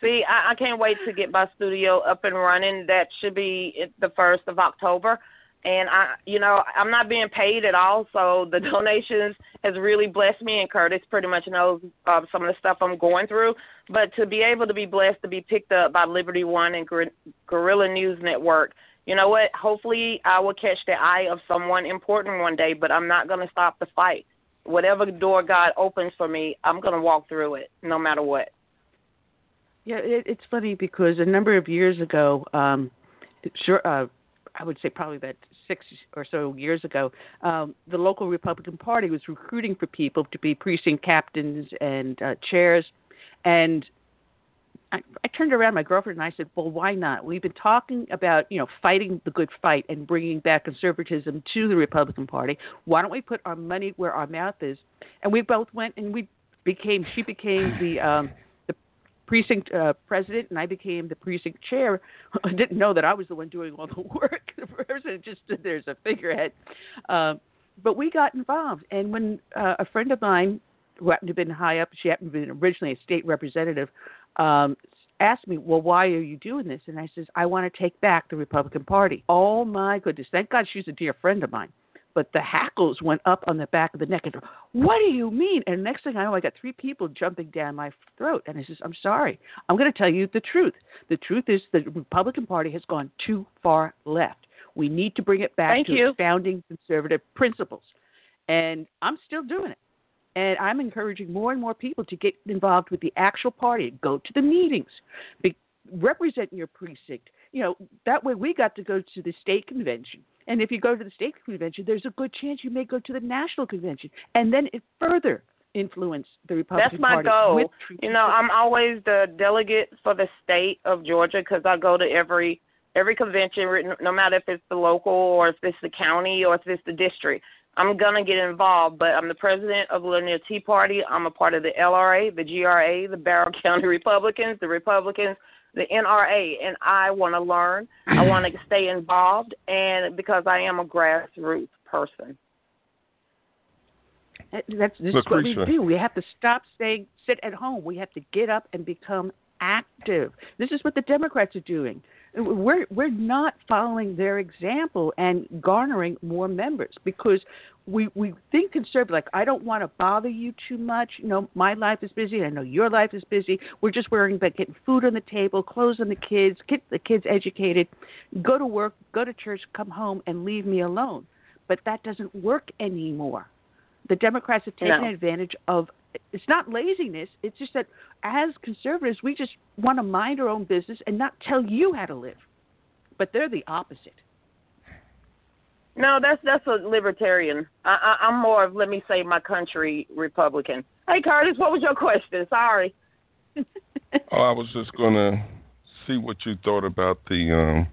See, I, I can't wait to get my studio up and running. That should be the first of October. And I, you know, I'm not being paid at all, so the donations has really blessed me. And Curtis pretty much knows uh, some of the stuff I'm going through. But to be able to be blessed to be picked up by Liberty One and Gorilla News Network, you know what? Hopefully, I will catch the eye of someone important one day. But I'm not going to stop the fight. Whatever door God opens for me, I'm going to walk through it, no matter what. Yeah, it, it's funny because a number of years ago, um, sure, uh, I would say probably about six or so years ago, um, the local Republican Party was recruiting for people to be precinct captains and uh, chairs, and I, I turned around my girlfriend and I said, "Well, why not? We've been talking about you know fighting the good fight and bringing back conservatism to the Republican Party. Why don't we put our money where our mouth is?" And we both went and we became. She became the um, precinct uh, president, and I became the precinct chair. I didn't know that I was the one doing all the work. The president just stood there as a figurehead. Um, but we got involved, and when uh, a friend of mine who happened to have been high up, she happened to been originally a state representative, um, asked me, Well, why are you doing this? And I says, I want to take back the Republican Party. Oh my goodness. Thank God she's a dear friend of mine. But the hackles went up on the back of the neck. And what do you mean? And next thing I know, I got three people jumping down my throat. And I says, I'm sorry. I'm going to tell you the truth. The truth is the Republican Party has gone too far left. We need to bring it back Thank to you. founding conservative principles. And I'm still doing it. And I'm encouraging more and more people to get involved with the actual party, go to the meetings, be, represent your precinct. You know, that way we got to go to the state convention. And if you go to the state convention, there's a good chance you may go to the national convention. And then it further influence the Republican That's my Party. goal. You know, I'm always the delegate for the state of Georgia because I go to every every convention, no matter if it's the local or if it's the county or if it's the district. I'm gonna get involved, but I'm the president of the Lanier Tea Party. I'm a part of the LRA, the GRA, the Barrow County Republicans, the Republicans, the NRA, and I want to learn. I want to stay involved, and because I am a grassroots person. That- That's this is what we do. We have to stop staying sit at home. We have to get up and become active. This is what the Democrats are doing. We're we're not following their example and garnering more members because we we think conservative like I don't want to bother you too much. You know, my life is busy. I know your life is busy. We're just worrying about getting food on the table, clothes on the kids, get the kids educated, go to work, go to church, come home, and leave me alone. But that doesn't work anymore. The Democrats have taken no. advantage of. It's not laziness. It's just that as conservatives, we just want to mind our own business and not tell you how to live. But they're the opposite. No, that's that's a libertarian. I, I, I'm more of let me say my country Republican. Hey, Curtis, what was your question? Sorry. oh, I was just gonna see what you thought about the um,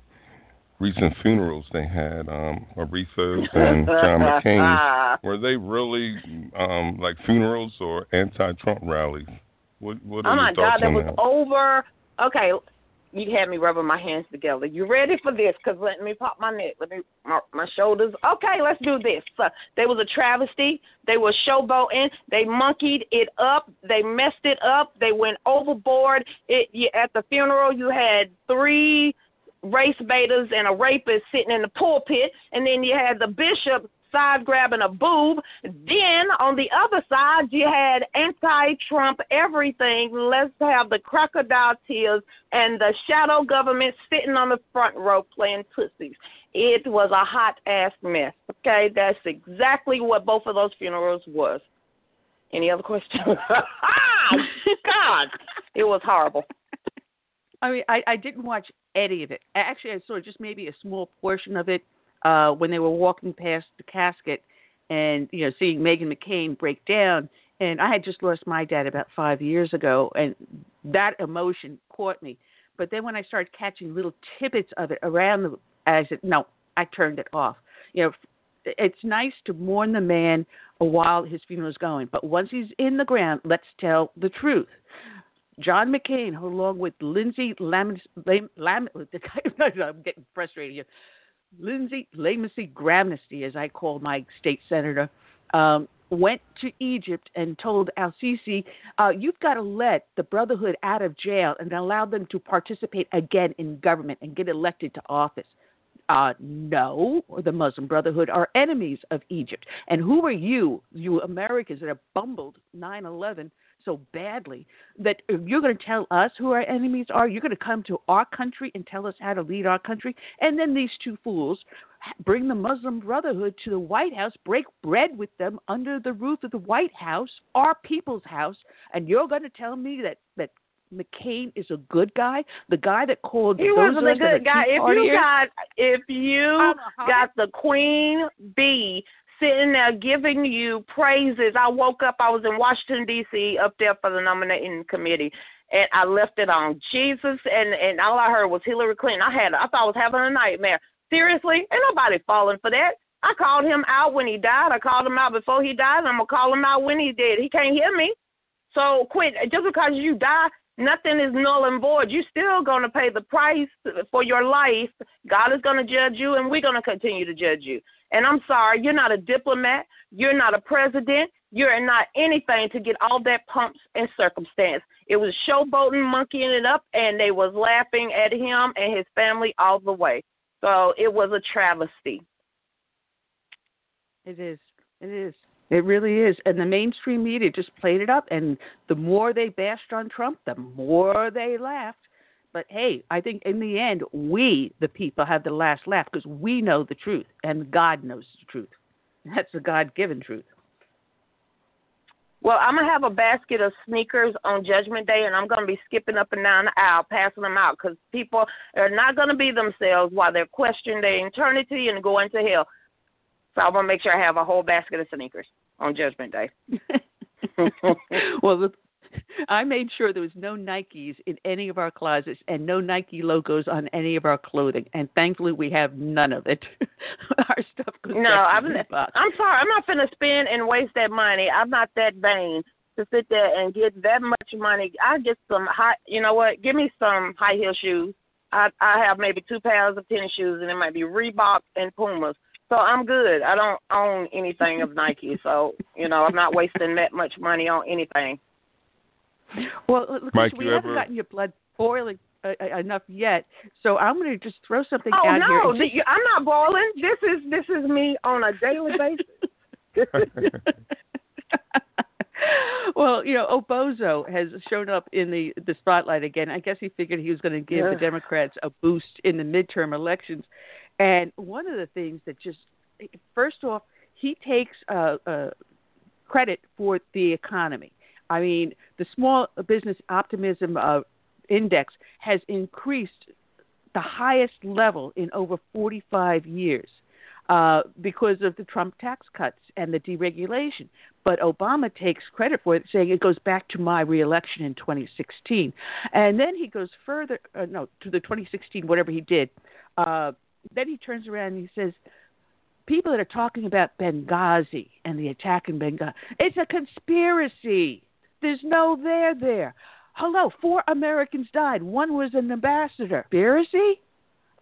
recent funerals they had. Um, Aretha and John McCain. Were they really um, like funerals or anti-Trump rallies? What, what are oh your my God, that was over. Okay, you had me rubbing my hands together. You ready for this? Cause let me pop my neck. Let me my, my shoulders. Okay, let's do this. So there was a travesty. They were showboating. They monkeyed it up. They messed it up. They went overboard. It you, at the funeral. You had three race baiters and a rapist sitting in the pulpit, and then you had the bishop side grabbing a boob. Then on the other side, you had anti Trump everything. Let's have the crocodile tears and the shadow government sitting on the front row playing pussies. It was a hot ass mess. Okay, that's exactly what both of those funerals was. Any other questions? God, it was horrible. I mean, I, I didn't watch any of it. Actually, I saw just maybe a small portion of it uh, when they were walking past the casket and you know seeing Meghan McCain break down. And I had just lost my dad about five years ago, and that emotion caught me. But then when I started catching little tidbits of it around the, as it no, I turned it off. You know, it's nice to mourn the man while his funeral is going, but once he's in the ground, let's tell the truth. John McCain, along with Lindsey Lam, Lam, Lam I'm getting frustrated here. Lindsey Lamasy Gramnesty, as I call my state senator, um, went to Egypt and told Al Sisi, uh, "You've got to let the Brotherhood out of jail and allow them to participate again in government and get elected to office." Uh, no, the Muslim Brotherhood are enemies of Egypt. And who are you, you Americans that have bumbled 9 11 so badly that you're going to tell us who our enemies are. You're going to come to our country and tell us how to lead our country. And then these two fools bring the Muslim Brotherhood to the White House, break bread with them under the roof of the White House, our people's house. And you're going to tell me that that McCain is a good guy, the guy that called he wasn't a good guy. If you got if you got the queen bee sitting there giving you praises. I woke up, I was in Washington D.C. up there for the nominating committee, and I left it on Jesus, and and all I heard was Hillary Clinton. I had, I thought I was having a nightmare. Seriously, ain't nobody falling for that. I called him out when he died. I called him out before he died. I'm gonna call him out when he did. He can't hear me. So quit. Just because you die, nothing is null and void. You're still gonna pay the price for your life. God is gonna judge you, and we're gonna continue to judge you. And I'm sorry, you're not a diplomat, you're not a president, you're not anything to get all that pumps and circumstance. It was showboating, monkeying it up, and they was laughing at him and his family all the way. So it was a travesty. It is. It is. It really is. And the mainstream media just played it up. And the more they bashed on Trump, the more they laughed. But hey, I think in the end, we, the people, have the last laugh because we know the truth and God knows the truth. That's the God given truth. Well, I'm going to have a basket of sneakers on Judgment Day, and I'm going to be skipping up and down the aisle, passing them out because people are not going to be themselves while they're questioning their eternity and going to hell. So I'm going to make sure I have a whole basket of sneakers on Judgment Day. well, the, I made sure there was no Nikes in any of our closets and no Nike logos on any of our clothing. And thankfully, we have none of it. our stuff goes no, I'm. I'm sorry. I'm not going to spend and waste that money. I'm not that vain to sit there and get that much money. I get some high. You know what? Give me some high heel shoes. I I have maybe two pairs of tennis shoes, and it might be Reebok and Pumas. So I'm good. I don't own anything of Nike, so you know I'm not wasting that much money on anything. Well, Mike, we you haven't ever... gotten your blood boiling. uh, enough yet. So I'm going to just throw something oh, out no, here. The, I'm not boiling. This is this is me on a daily basis. well, you know, Obozo has shown up in the the spotlight again. I guess he figured he was going to give yeah. the Democrats a boost in the midterm elections. And one of the things that just first off, he takes uh, uh, credit for the economy. I mean, the small business optimism uh, index has increased the highest level in over 45 years uh, because of the Trump tax cuts and the deregulation. But Obama takes credit for it, saying it goes back to my reelection in 2016. And then he goes further, uh, no, to the 2016, whatever he did. Uh, then he turns around and he says, people that are talking about Benghazi and the attack in Benghazi, it's a conspiracy. There's no there there. Hello, four Americans died. One was an ambassador. Conspiracy?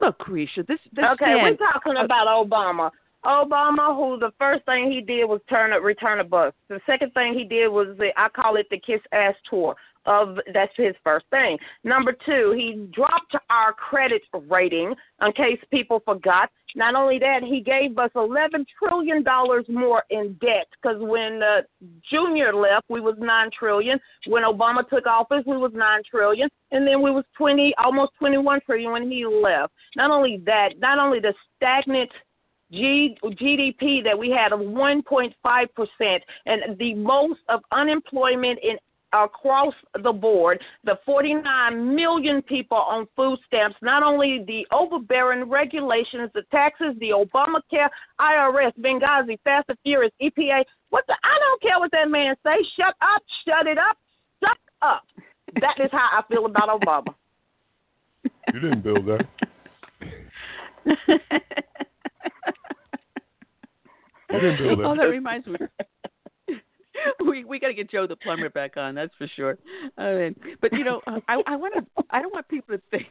Look, Carisha, this, this Okay, man, we're talking uh, about Obama. Obama, who the first thing he did was turn a return a bus. The second thing he did was the I call it the kiss ass tour of that's his first thing. Number two, he dropped our credit rating in case people forgot. Not only that, he gave us eleven trillion dollars more in debt because when uh, Junior left, we was nine trillion. When Obama took office, we was nine trillion, and then we was twenty, almost twenty-one trillion when he left. Not only that, not only the stagnant G, GDP that we had of 1.5% and the most of unemployment in across the board, the 49 million people on food stamps, not only the overbearing regulations, the taxes, the Obamacare, IRS, Benghazi, Fast and Furious, EPA. What the? I don't care what that man say. Shut up, shut it up, shut up. That is how I feel about Obama. You didn't build that. you didn't build that. Oh, that reminds me. we we got to get Joe the plumber back on. That's for sure. But you know, uh, I I want to. I don't want people to think.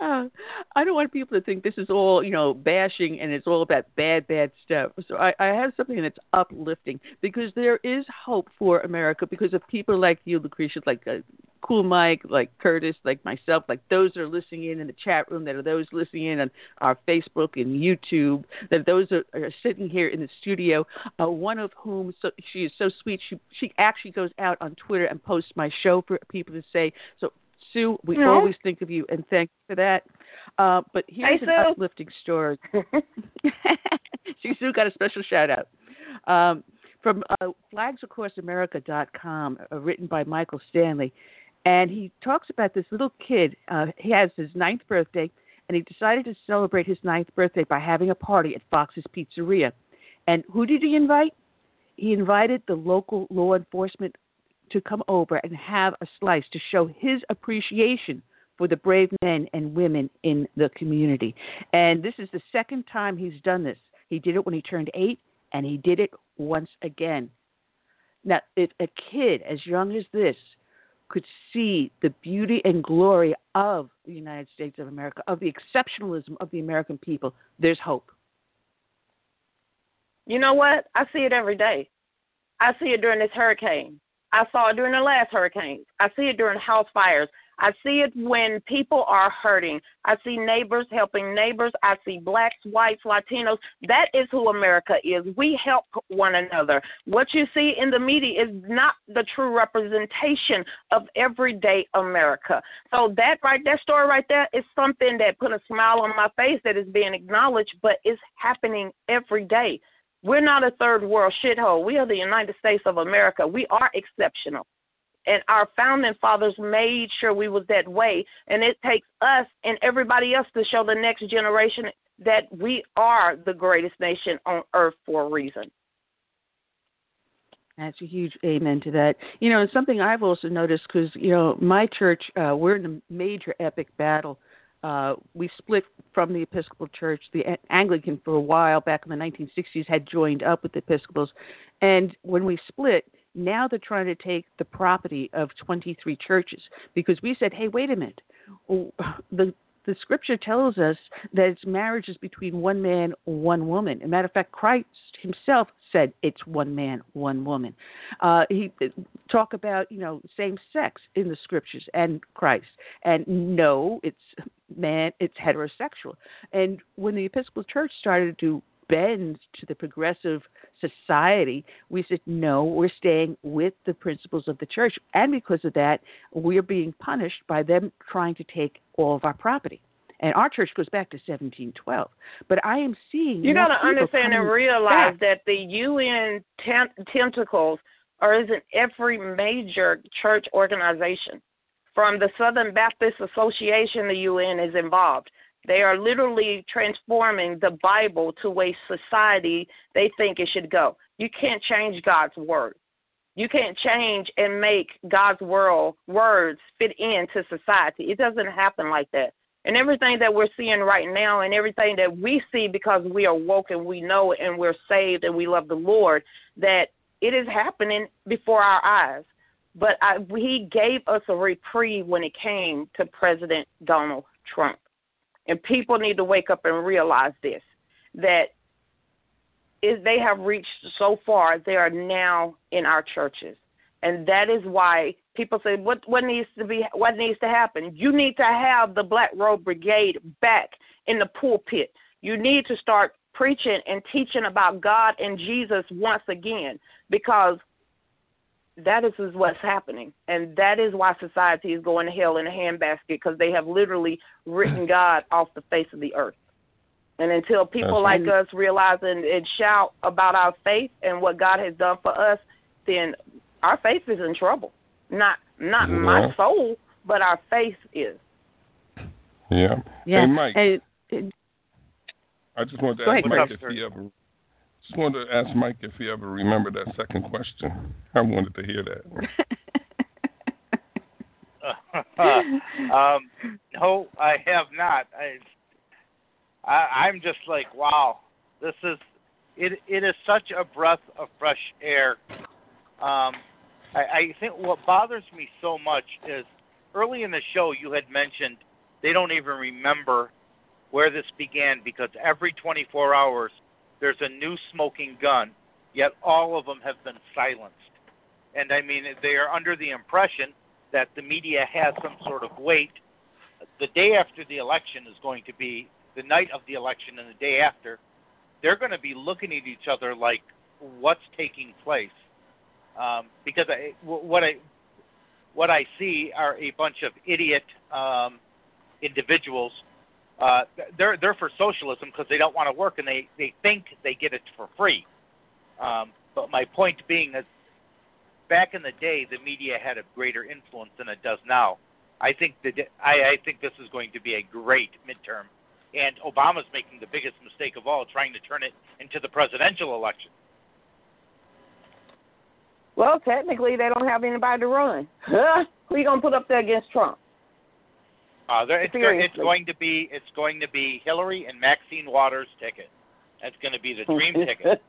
I don't want people to think this is all, you know, bashing and it's all about bad, bad stuff. So I, I have something that's uplifting because there is hope for America because of people like you, Lucretia, like uh, Cool Mike, like Curtis, like myself, like those that are listening in in the chat room, that are those listening in on our Facebook and YouTube, that those are, are sitting here in the studio. Uh, one of whom, so, she is so sweet. She she actually goes out on Twitter and posts my show for people to say. So Sue, we no. always think of you and thank you for that. Uh, but here's hey, an uplifting story. She Sue got a special shout out. Um, from uh, flagsacrossamerica.com, uh, written by Michael Stanley. And he talks about this little kid. Uh, he has his ninth birthday, and he decided to celebrate his ninth birthday by having a party at Fox's Pizzeria. And who did he invite? He invited the local law enforcement to come over and have a slice to show his appreciation for the brave men and women in the community. And this is the second time he's done this. He did it when he turned eight, and he did it once again. Now, if a kid as young as this could see the beauty and glory of the United States of America, of the exceptionalism of the American people, there's hope. You know what? I see it every day. I see it during this hurricane. I saw it during the last hurricanes. I see it during house fires. I see it when people are hurting. I see neighbors helping neighbors. I see blacks, whites, Latinos. That is who America is. We help one another. What you see in the media is not the true representation of everyday America. So that right, that story right there is something that put a smile on my face that is being acknowledged, but it's happening every day. We're not a third world shithole. We are the United States of America. We are exceptional and our founding fathers made sure we was that way and it takes us and everybody else to show the next generation that we are the greatest nation on earth for a reason that's a huge amen to that. You know, something I've also noticed because you know my church, uh, we're in a major epic battle. Uh, we split from the Episcopal Church. The Anglican, for a while back in the 1960s, had joined up with the Episcopals, and when we split, now they're trying to take the property of 23 churches because we said, hey, wait a minute. The, the scripture tells us that it's marriage is between one man, one woman. As a matter of fact, Christ himself said it's one man, one woman. Uh, he talk about you know same sex in the scriptures and Christ, and no, it's man, it's heterosexual. And when the Episcopal Church started to bend to the progressive society, we said, no, we're staying with the principles of the church. And because of that, we're being punished by them trying to take all of our property. And our church goes back to 1712. But I am seeing. You got to understand and realize back. that the UN tent- tentacles are in every major church organization. From the Southern Baptist Association, the UN is involved. They are literally transforming the Bible to a society they think it should go. You can't change God's word. You can't change and make God's world words fit into society. It doesn't happen like that. And everything that we're seeing right now and everything that we see because we are woke and we know and we're saved and we love the Lord, that it is happening before our eyes. But I, he gave us a reprieve when it came to President Donald Trump. And people need to wake up and realize this that if they have reached so far, they are now in our churches. And that is why people say, what, what needs to be, what needs to happen? You need to have the Black Robe Brigade back in the pulpit. You need to start preaching and teaching about God and Jesus once again because that is what's happening, and that is why society is going to hell in a handbasket because they have literally written God off the face of the earth. And until people like us realize and, and shout about our faith and what God has done for us, then our faith is in trouble. Not not yeah. my soul, but our faith is. Yeah. Yeah. Hey, Mike. Hey, I just wanted to ask Mike if he ever just wanted to ask Mike if he ever remembered that second question. I wanted to hear that. um, no, I have not. I, I, I'm just like, wow, this is it. It is such a breath of fresh air. Um, I, I think what bothers me so much is early in the show you had mentioned they don't even remember where this began because every 24 hours there's a new smoking gun, yet all of them have been silenced. And I mean, they are under the impression that the media has some sort of weight. The day after the election is going to be the night of the election, and the day after, they're going to be looking at each other like, "What's taking place?" Um, because I, what I what I see are a bunch of idiot um, individuals uh, they're they're for socialism because they don't want to work and they they think they get it for free. Um, but my point being that back in the day, the media had a greater influence than it does now. I think that I, I think this is going to be a great midterm, and Obama's making the biggest mistake of all, trying to turn it into the presidential election. Well, technically, they don't have anybody to run. Huh? Who are you gonna put up there against Trump? Uh, there, it's, it's going to be it's going to be Hillary and Maxine Waters' ticket. That's going to be the dream ticket.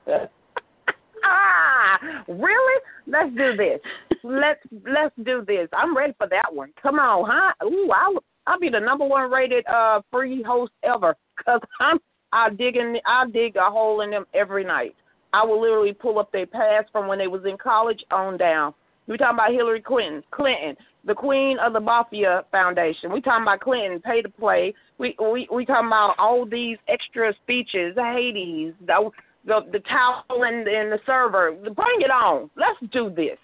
ah, really? Let's do this. let's let's do this. I'm ready for that one. Come on, huh? Ooh, I'll I'll be the number one rated uh free host ever because I'm I dig in I dig a hole in them every night. I will literally pull up their past from when they was in college on down. We talking about Hillary Clinton. Clinton the queen of the Mafia Foundation. We talking about Clinton, pay to play. We we we talking about all these extra speeches, Hades, the the, the towel and, and the server. Bring it on. Let's do this.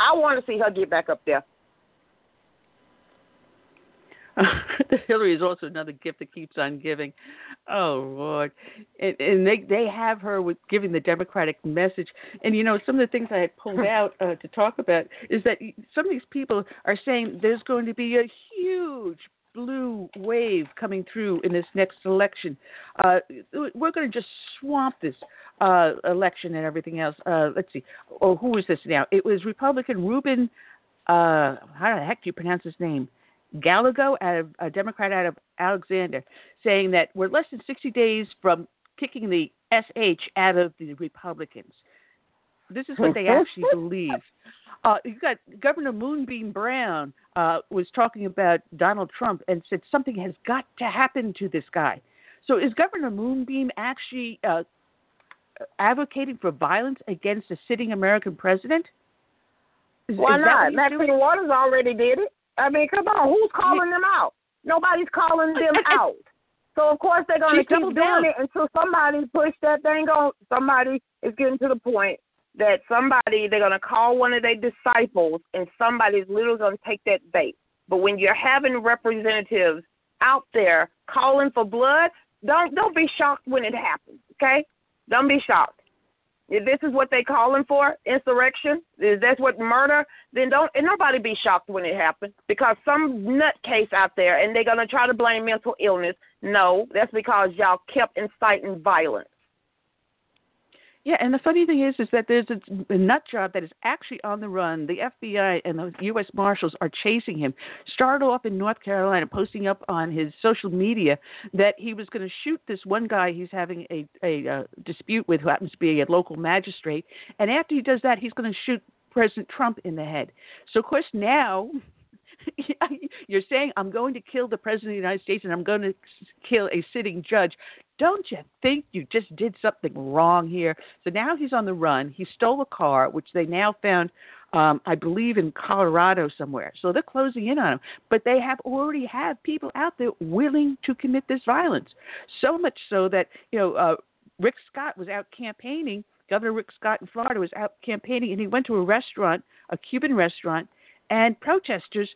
I want to see her get back up there. Hillary is also another gift that keeps on giving. Oh Lord, and, and they they have her with giving the Democratic message. And you know, some of the things I had pulled out uh, to talk about is that some of these people are saying there's going to be a huge blue wave coming through in this next election. Uh, we're going to just swamp this uh, election and everything else. Uh, let's see. Oh, who is this now? It was Republican Ruben. Uh, how the heck do you pronounce his name? Gallego, out of, a Democrat out of Alexander, saying that we're less than 60 days from kicking the SH out of the Republicans. this is what they actually believe. Uh, you got Governor Moonbeam Brown uh, was talking about Donald Trump and said something has got to happen to this guy. So is Governor Moonbeam actually uh, advocating for violence against a sitting American president? Is, Why is not? Maxine Waters already did it. I mean, come on, who's calling them out? Nobody's calling them out. So of course they're going to keep doing down. it until somebody push that thing on. Somebody is getting to the point that somebody they're going to call one of their disciples, and somebody's literally going to take that bait. But when you're having representatives out there calling for blood, don't don't be shocked when it happens. Okay, don't be shocked. If this is what they calling for, insurrection, is that's what murder, then don't and nobody be shocked when it happens because some nutcase out there and they're gonna try to blame mental illness. No, that's because y'all kept inciting violence. Yeah, and the funny thing is, is that there's a, a nut job that is actually on the run. The FBI and the U.S. Marshals are chasing him. Started off in North Carolina, posting up on his social media that he was going to shoot this one guy he's having a, a, a dispute with, who happens to be a local magistrate. And after he does that, he's going to shoot President Trump in the head. So, of course, now you're saying I'm going to kill the president of the United States and I'm going to kill a sitting judge. Don't you think you just did something wrong here? So now he's on the run. He stole a car, which they now found, um, I believe, in Colorado somewhere. So they're closing in on him. But they have already have people out there willing to commit this violence. So much so that you know uh, Rick Scott was out campaigning. Governor Rick Scott in Florida was out campaigning, and he went to a restaurant, a Cuban restaurant, and protesters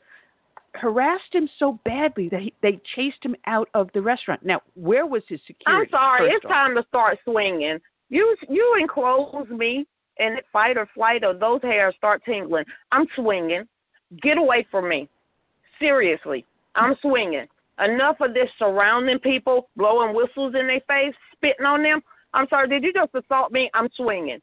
harassed him so badly that he, they chased him out of the restaurant. Now, where was his security? I'm sorry, it's off? time to start swinging. You you enclose me, and fight or flight or those hairs start tingling. I'm swinging. Get away from me. Seriously, I'm swinging. Enough of this surrounding people, blowing whistles in their face, spitting on them. I'm sorry, did you just assault me? I'm swinging.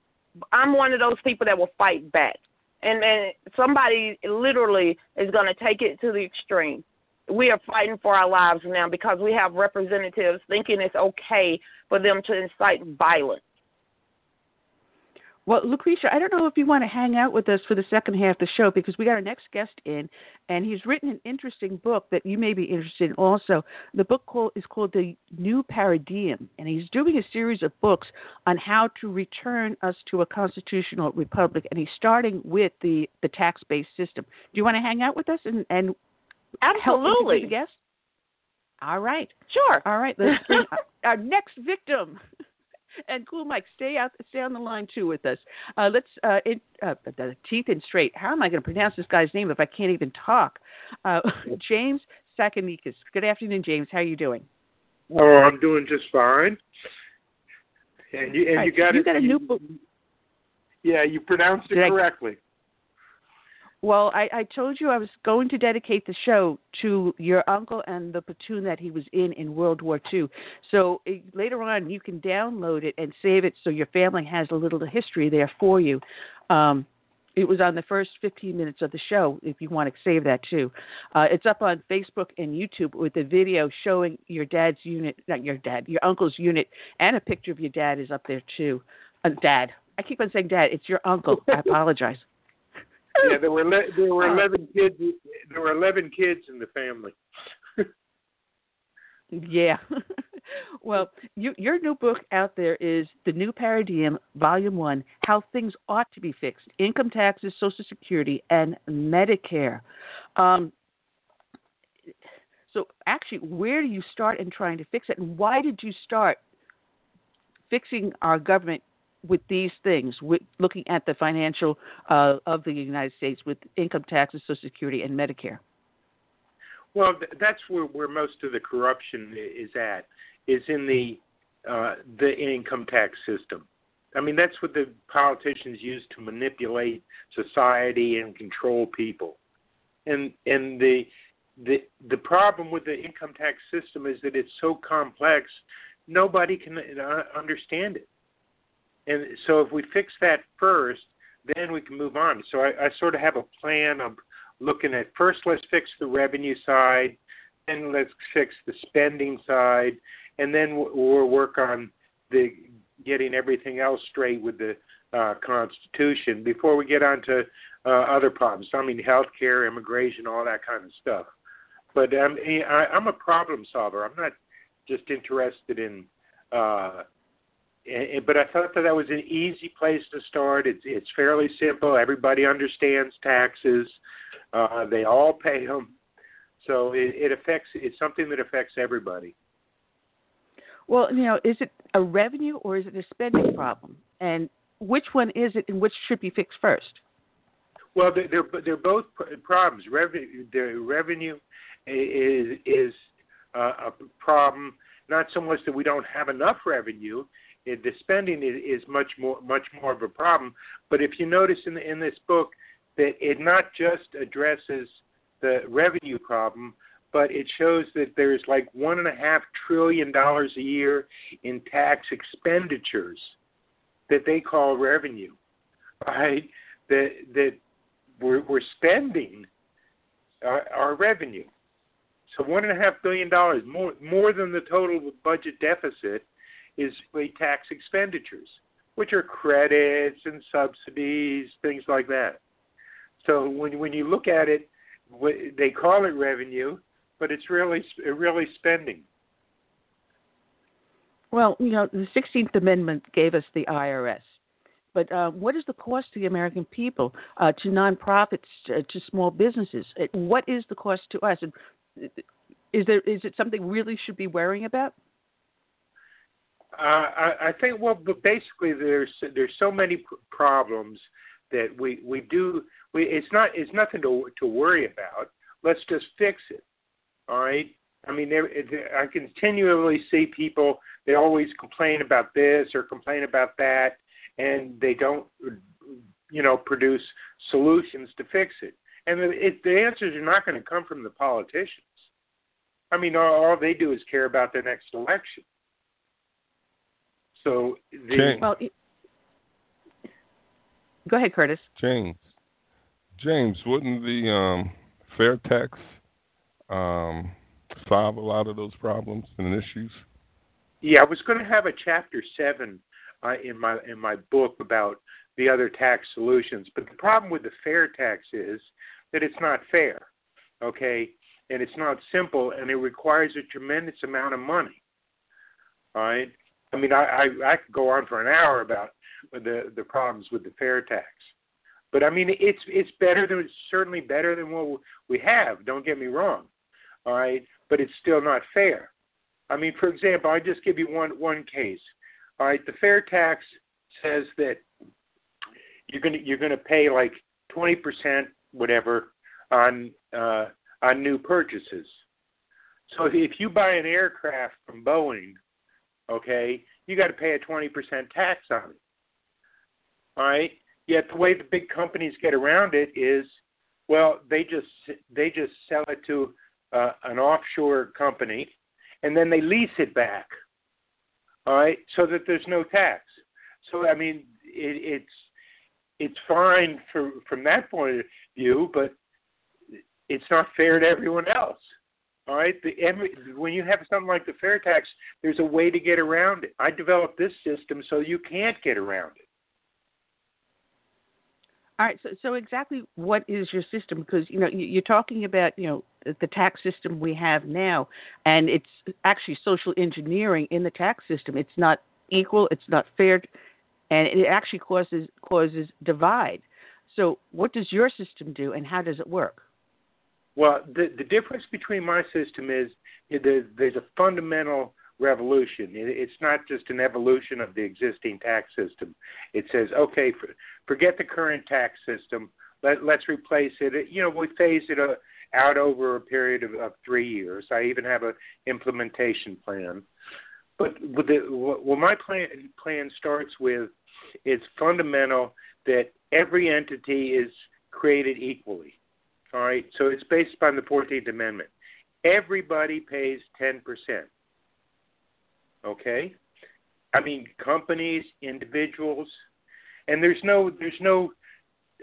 I'm one of those people that will fight back and and somebody literally is going to take it to the extreme. We are fighting for our lives now because we have representatives thinking it's okay for them to incite violence. Well, Lucretia, I don't know if you want to hang out with us for the second half of the show because we got our next guest in, and he's written an interesting book that you may be interested in also. The book called, is called The New Paradigm, and he's doing a series of books on how to return us to a constitutional republic, and he's starting with the, the tax based system. Do you want to hang out with us and, and Absolutely. help the guest? All right. Sure. All right. Let's bring our next victim. And cool Mike, stay out, stay on the line too with us. Uh, let's uh, it, uh, the teeth and straight. How am I going to pronounce this guy's name if I can't even talk? Uh, James Tsakanikas. Good afternoon, James. How are you doing? Oh, I'm doing just fine. And you and right, you got you it. got a new book. Yeah, you pronounced it Did correctly. Well, I, I told you I was going to dedicate the show to your uncle and the platoon that he was in in World War II. So it, eh, later on, you can download it and save it so your family has a little history there for you. Um, it was on the first 15 minutes of the show if you want to save that too. Uh, it's up on Facebook and YouTube with a video showing your dad's unit, not your dad, your uncle's unit, and a picture of your dad is up there too. Uh, dad. I keep on saying dad. It's your uncle. I apologize yeah, there were le- there were eleven kids. There were eleven kids in the family. yeah. well, you, your new book out there is The New Paradigm, Volume 1 How Things Ought to Be Fixed Income Taxes, Social Security, and Medicare. Um, so, actually, where do you start in trying to fix it? And why did you start fixing our government with these things, with looking at the financial uh, of the United States with income taxes, Social Security, and Medicare? Well, that's where, where most of the corruption is at, is in the uh, the income tax system. I mean, that's what the politicians use to manipulate society and control people. And and the the the problem with the income tax system is that it's so complex, nobody can uh, understand it. And so if we fix that first, then we can move on. So I, I sort of have a plan of looking at first let's fix the revenue side, then let's fix the spending side, and then we'll work on the getting everything else straight with the uh, Constitution before we get on to uh, other problems. I mean, healthcare, immigration, all that kind of stuff. But um, I, I'm a problem solver. I'm not just interested in. Uh, but I thought that that was an easy place to start. It's it's fairly simple. Everybody understands taxes. Uh, they all pay them, so it, it affects. It's something that affects everybody. Well, you know, is it a revenue or is it a spending problem? And which one is it, and which should be fixed first? Well, they're they're, they're both problems. Revenue, the revenue is is uh, a problem. Not so much that we don't have enough revenue. The spending is, is much more much more of a problem. But if you notice in the, in this book that it not just addresses the revenue problem, but it shows that there's like one and a half trillion dollars a year in tax expenditures that they call revenue, right? That that we're, we're spending our, our revenue. So one and a half billion dollars, more more than the total budget deficit, is tax expenditures, which are credits and subsidies, things like that. So when when you look at it, they call it revenue, but it's really really spending. Well, you know, the 16th Amendment gave us the IRS. But uh, what is the cost to the American people, uh, to nonprofits, to, to small businesses? What is the cost to us? Is there is it something we really should be worrying about? Uh, I, I think well, but basically there's there's so many problems that we we do. We it's not it's nothing to to worry about. Let's just fix it. All right. I mean, there, I continually see people. They always complain about this or complain about that, and they don't, you know, produce solutions to fix it. And it, the answers are not going to come from the politicians. I mean, all, all they do is care about their next election. So the James. well, go ahead, Curtis. James, James, wouldn't the um, fair tax um, solve a lot of those problems and issues? Yeah, I was going to have a chapter seven uh, in my in my book about the other tax solutions, but the problem with the fair tax is that it's not fair, okay, and it's not simple, and it requires a tremendous amount of money. All right, I mean, I I, I could go on for an hour about the the problems with the fair tax, but I mean, it's it's better than it's certainly better than what we have. Don't get me wrong, all right, but it's still not fair. I mean, for example, I just give you one one case. All right, the fair tax says that you're gonna you're gonna pay like twenty percent, whatever, on uh, on new purchases. So if you buy an aircraft from Boeing, okay, you got to pay a twenty percent tax on it. All right. Yet the way the big companies get around it is, well, they just they just sell it to uh, an offshore company, and then they lease it back all right, so that there's no tax. So I mean, it, it's it's fine for from that point of view, but it's not fair to everyone else. All right, the when you have something like the fair tax, there's a way to get around it. I developed this system so you can't get around it. All right. So, so exactly what is your system? Because you know you're talking about you know the tax system we have now, and it's actually social engineering in the tax system. It's not equal. It's not fair, and it actually causes causes divide. So, what does your system do, and how does it work? Well, the the difference between my system is there's a fundamental revolution. It's not just an evolution of the existing tax system. It says, okay, forget the current tax system. Let, let's replace it. You know, we phase it uh, out over a period of, of three years. I even have an implementation plan. But with the, what my plan plan starts with is fundamental that every entity is created equally. All right, so it's based upon the Fourteenth Amendment. Everybody pays ten percent. Okay, I mean companies, individuals, and there's no there's no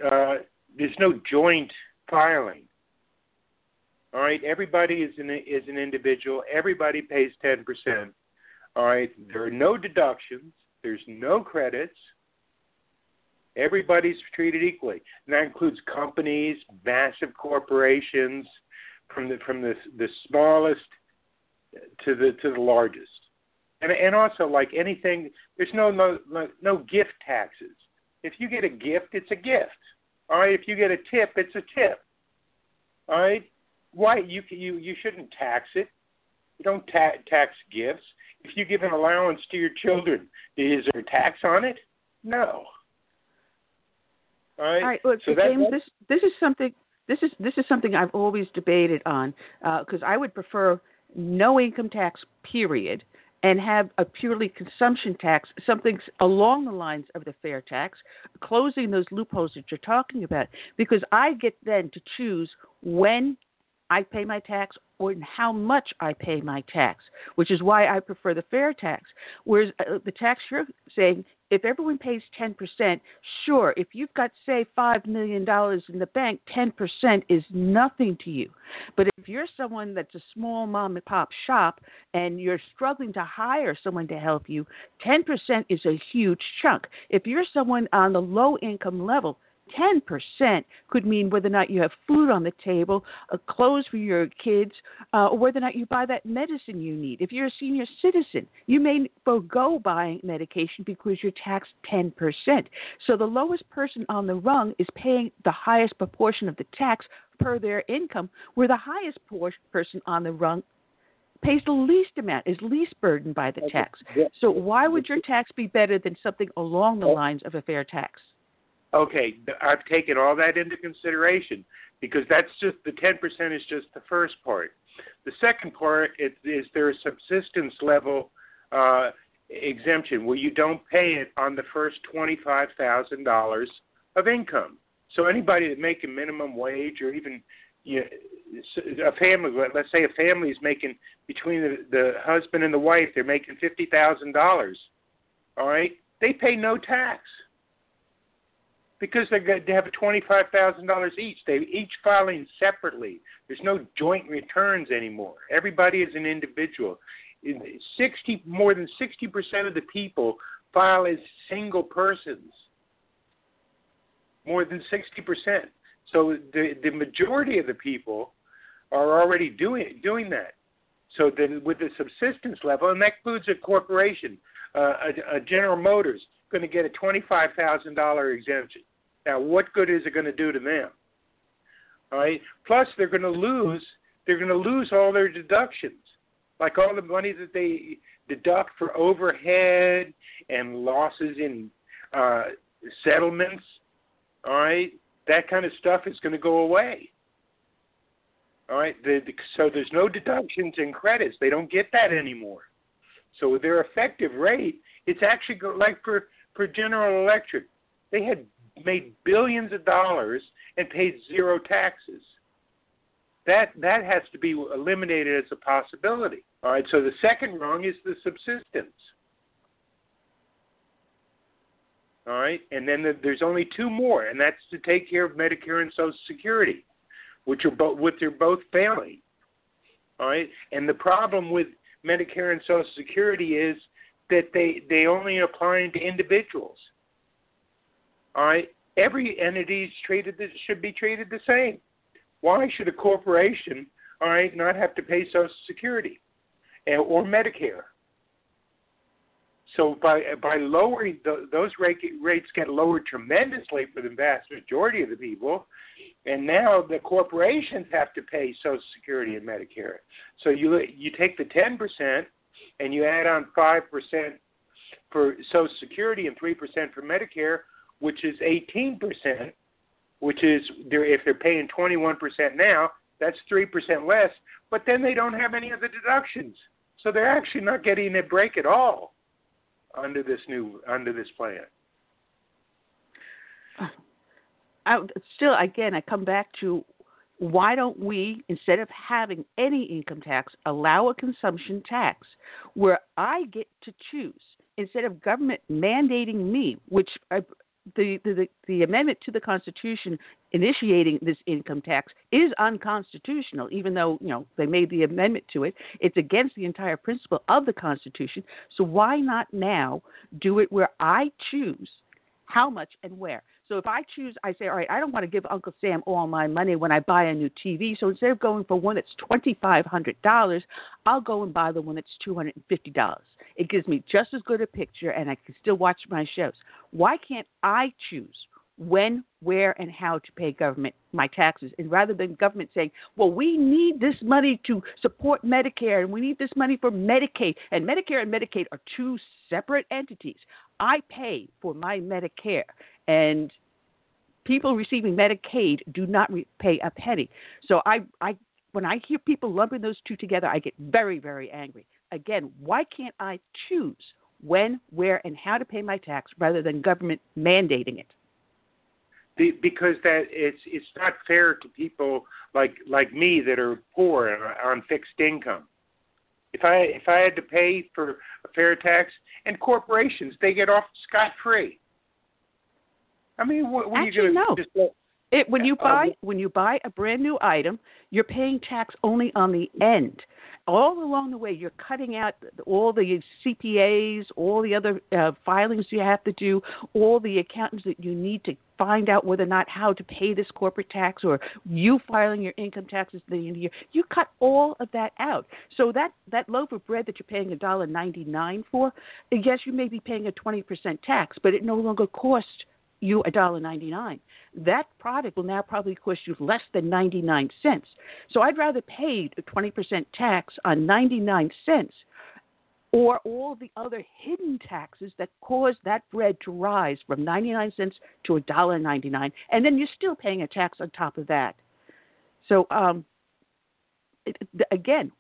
uh, there's no joint filing. All right, everybody is an is an individual. Everybody pays ten percent. All right, there are no deductions. There's no credits. Everybody's treated equally, and that includes companies, massive corporations, from the from the the smallest to the to the largest, and and also like anything, there's no no no gift taxes. If you get a gift, it's a gift. All right. If you get a tip, it's a tip. All right. Why you you you shouldn't tax it. You don't ta- tax gifts. If you give an allowance to your children, is there a tax on it? No. All right. All right. Look, so James, this this is something this is this is something I've always debated on because uh, I would prefer no income tax period and have a purely consumption tax, something along the lines of the fair tax, closing those loopholes that you're talking about, because I get then to choose when I pay my tax or how much I pay my tax, which is why I prefer the fair tax. Whereas uh, the tax you're saying, if everyone pays 10%, sure, if you've got, say, $5 million in the bank, 10% is nothing to you. But if you're someone that's a small mom and pop shop and you're struggling to hire someone to help you, 10% is a huge chunk. If you're someone on the low income level, 10% could mean whether or not you have food on the table, uh, clothes for your kids, uh, or whether or not you buy that medicine you need. If you're a senior citizen, you may forego buying medication because you're taxed 10%. So the lowest person on the rung is paying the highest proportion of the tax per their income, where the highest person on the rung pays the least amount, is least burdened by the tax. So why would your tax be better than something along the lines of a fair tax? Okay, I've taken all that into consideration because that's just the 10% is just the first part. The second part is, is there a subsistence level uh, exemption where you don't pay it on the first $25,000 of income. So anybody that making minimum wage or even you know, a family, let's say a family is making between the, the husband and the wife, they're making fifty thousand dollars. All right, they pay no tax because going to have twenty-five thousand dollars each. They each filing separately. There's no joint returns anymore. Everybody is an individual. Sixty more than sixty percent of the people file as single persons. More than sixty percent. So the the majority of the people are already doing doing that. So then, with the subsistence level, and that includes a corporation, uh, a, a General Motors, going to get a twenty-five thousand dollar exemption. Now, what good is it going to do to them? All right. Plus, they're going to lose. They're going to lose all their deductions, like all the money that they deduct for overhead and losses in uh, settlements. All right, that kind of stuff is going to go away. All right, the, the, so there's no deductions and credits. They don't get that anymore. So their effective rate, it's actually like for for General Electric, they had made billions of dollars and paid zero taxes. That that has to be eliminated as a possibility. All right. So the second rung is the subsistence. All right, and then the, there's only two more, and that's to take care of Medicare and Social Security, which are both which are both failing. All right, and the problem with Medicare and Social Security is that they they only apply to individuals. All right, every entity is treated should be treated the same. Why should a corporation, all right, not have to pay Social Security eh, or Medicare? So by by lowering the, those rate, rates get lowered tremendously for the vast majority of the people, and now the corporations have to pay Social Security and Medicare. So you you take the ten percent and you add on five percent for Social Security and three percent for Medicare which is 18%, which is they're, if they're paying 21% now, that's 3% less, but then they don't have any of the deductions. So they're actually not getting a break at all under this new under this plan. I, still, again, I come back to why don't we, instead of having any income tax, allow a consumption tax where I get to choose instead of government mandating me, which I, the, the the amendment to the Constitution initiating this income tax is unconstitutional. Even though you know they made the amendment to it, it's against the entire principle of the Constitution. So why not now do it where I choose how much and where? So if I choose, I say, all right, I don't want to give Uncle Sam all my money when I buy a new TV. So instead of going for one that's twenty five hundred dollars, I'll go and buy the one that's two hundred and fifty dollars. It gives me just as good a picture, and I can still watch my shows. Why can't I choose when, where, and how to pay government my taxes. And rather than government saying, well, we need this money to support Medicare and we need this money for Medicaid, and Medicare and Medicaid are two separate entities. I pay for my Medicare, and people receiving Medicaid do not re- pay a penny. So I, I, when I hear people lumping those two together, I get very, very angry. Again, why can't I choose when, where, and how to pay my tax rather than government mandating it? because that it's it's not fair to people like like me that are poor on fixed income. If I if I had to pay for a fair tax, and corporations they get off scot free. I mean, what, what Actually, are you going to no. just? It, when you buy when you buy a brand new item, you're paying tax only on the end all along the way, you're cutting out all the CPAs, all the other uh, filings you have to do, all the accountants that you need to find out whether or not how to pay this corporate tax, or you filing your income taxes at the end of the year. You cut all of that out. So that that loaf of bread that you're paying a dollar ninety nine for, yes, you may be paying a twenty percent tax, but it no longer costs you a dollar ninety nine. That product will now probably cost you less than ninety nine cents. So I'd rather pay a twenty percent tax on ninety nine cents or all the other hidden taxes that cause that bread to rise from 99 cents to a dollar 99 and then you're still paying a tax on top of that so um, it, again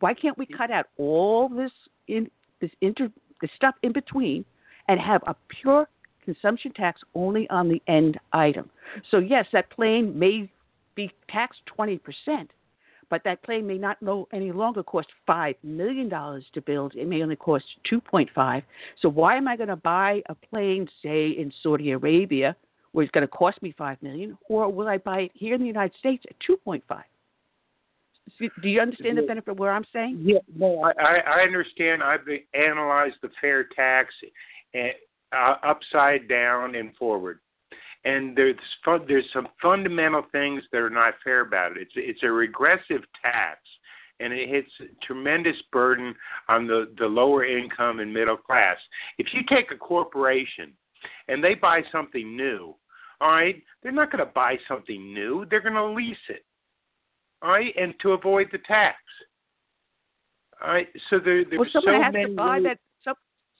why can't we cut out all this in this inter the stuff in between and have a pure consumption tax only on the end item. So, yes, that plane may be taxed 20%, but that plane may not no, any longer cost $5 million to build. It may only cost 2.5. So, why am I going to buy a plane, say, in Saudi Arabia, where it's going to cost me 5 million, or will I buy it here in the United States at 2.5? Do you understand the benefit of what I'm saying? Yeah, no, I, I understand. I've analyzed the fair tax and uh, upside down and forward. And there's fun, there's some fundamental things that are not fair about it. It's it's a regressive tax, and it hits a tremendous burden on the the lower income and middle class. If you take a corporation and they buy something new, all right, they're not going to buy something new. They're going to lease it, all right, and to avoid the tax. All right, so there, there's well, someone so has many to buy that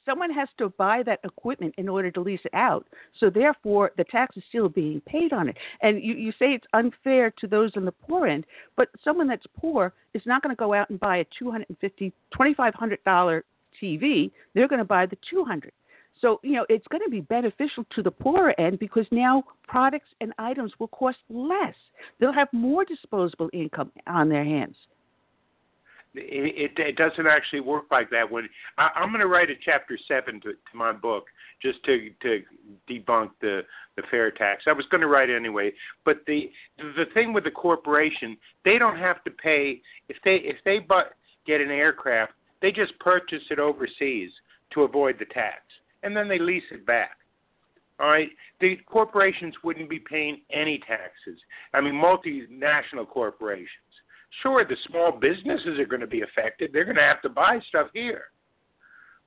someone has to buy that equipment in order to lease it out. So therefore, the tax is still being paid on it. And you, you say it's unfair to those on the poor end, but someone that's poor is not going to go out and buy a two hundred and fifty, twenty five hundred dollar TV. They're going to buy the two hundred. So you know it's going to be beneficial to the poorer end because now products and items will cost less. They'll have more disposable income on their hands it, it, it doesn't actually work like that. When I, I'm going to write a chapter seven to, to my book just to to debunk the the fair tax. I was going to write anyway, but the the thing with the corporation, they don't have to pay if they if they but get an aircraft, they just purchase it overseas to avoid the tax, and then they lease it back. All right, the corporations wouldn't be paying any taxes. I mean, multinational corporations Sure, the small businesses are going to be affected. They're going to have to buy stuff here.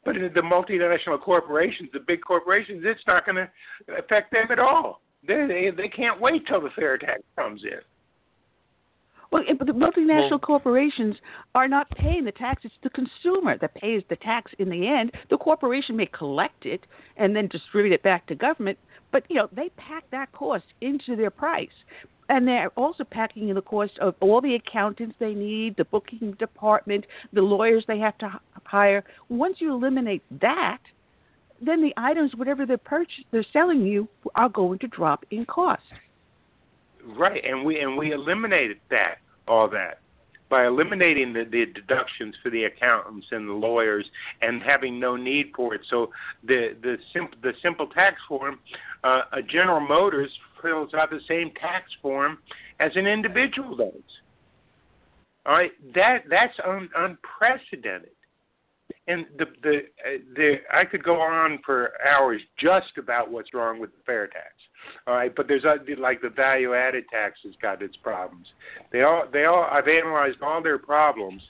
But in the multinational corporations, the big corporations, it's not going to affect them at all. They they, they can't wait till the fair tax comes in. Well, eh, but the multinational well, corporations are not paying the tax. It's the consumer that pays the tax in the end. The corporation may collect it and then distribute it back to government, but you know they pack that cost into their price and they're also packing in the cost of all the accountants they need, the booking department, the lawyers they have to hire. Once you eliminate that, then the items, whatever they're purchase, they're selling you, are going to drop in cost. Right, and we and we eliminated that all that. By eliminating the, the deductions for the accountants and the lawyers and having no need for it. So the the simple the simple tax form, uh, a General Motors fills out the same tax form as an individual does. All right, that that's un, unprecedented. And the the the I could go on for hours just about what's wrong with the fair tax. All right, but there's uh, like the value added tax has got its problems. They all they all I've analyzed all their problems,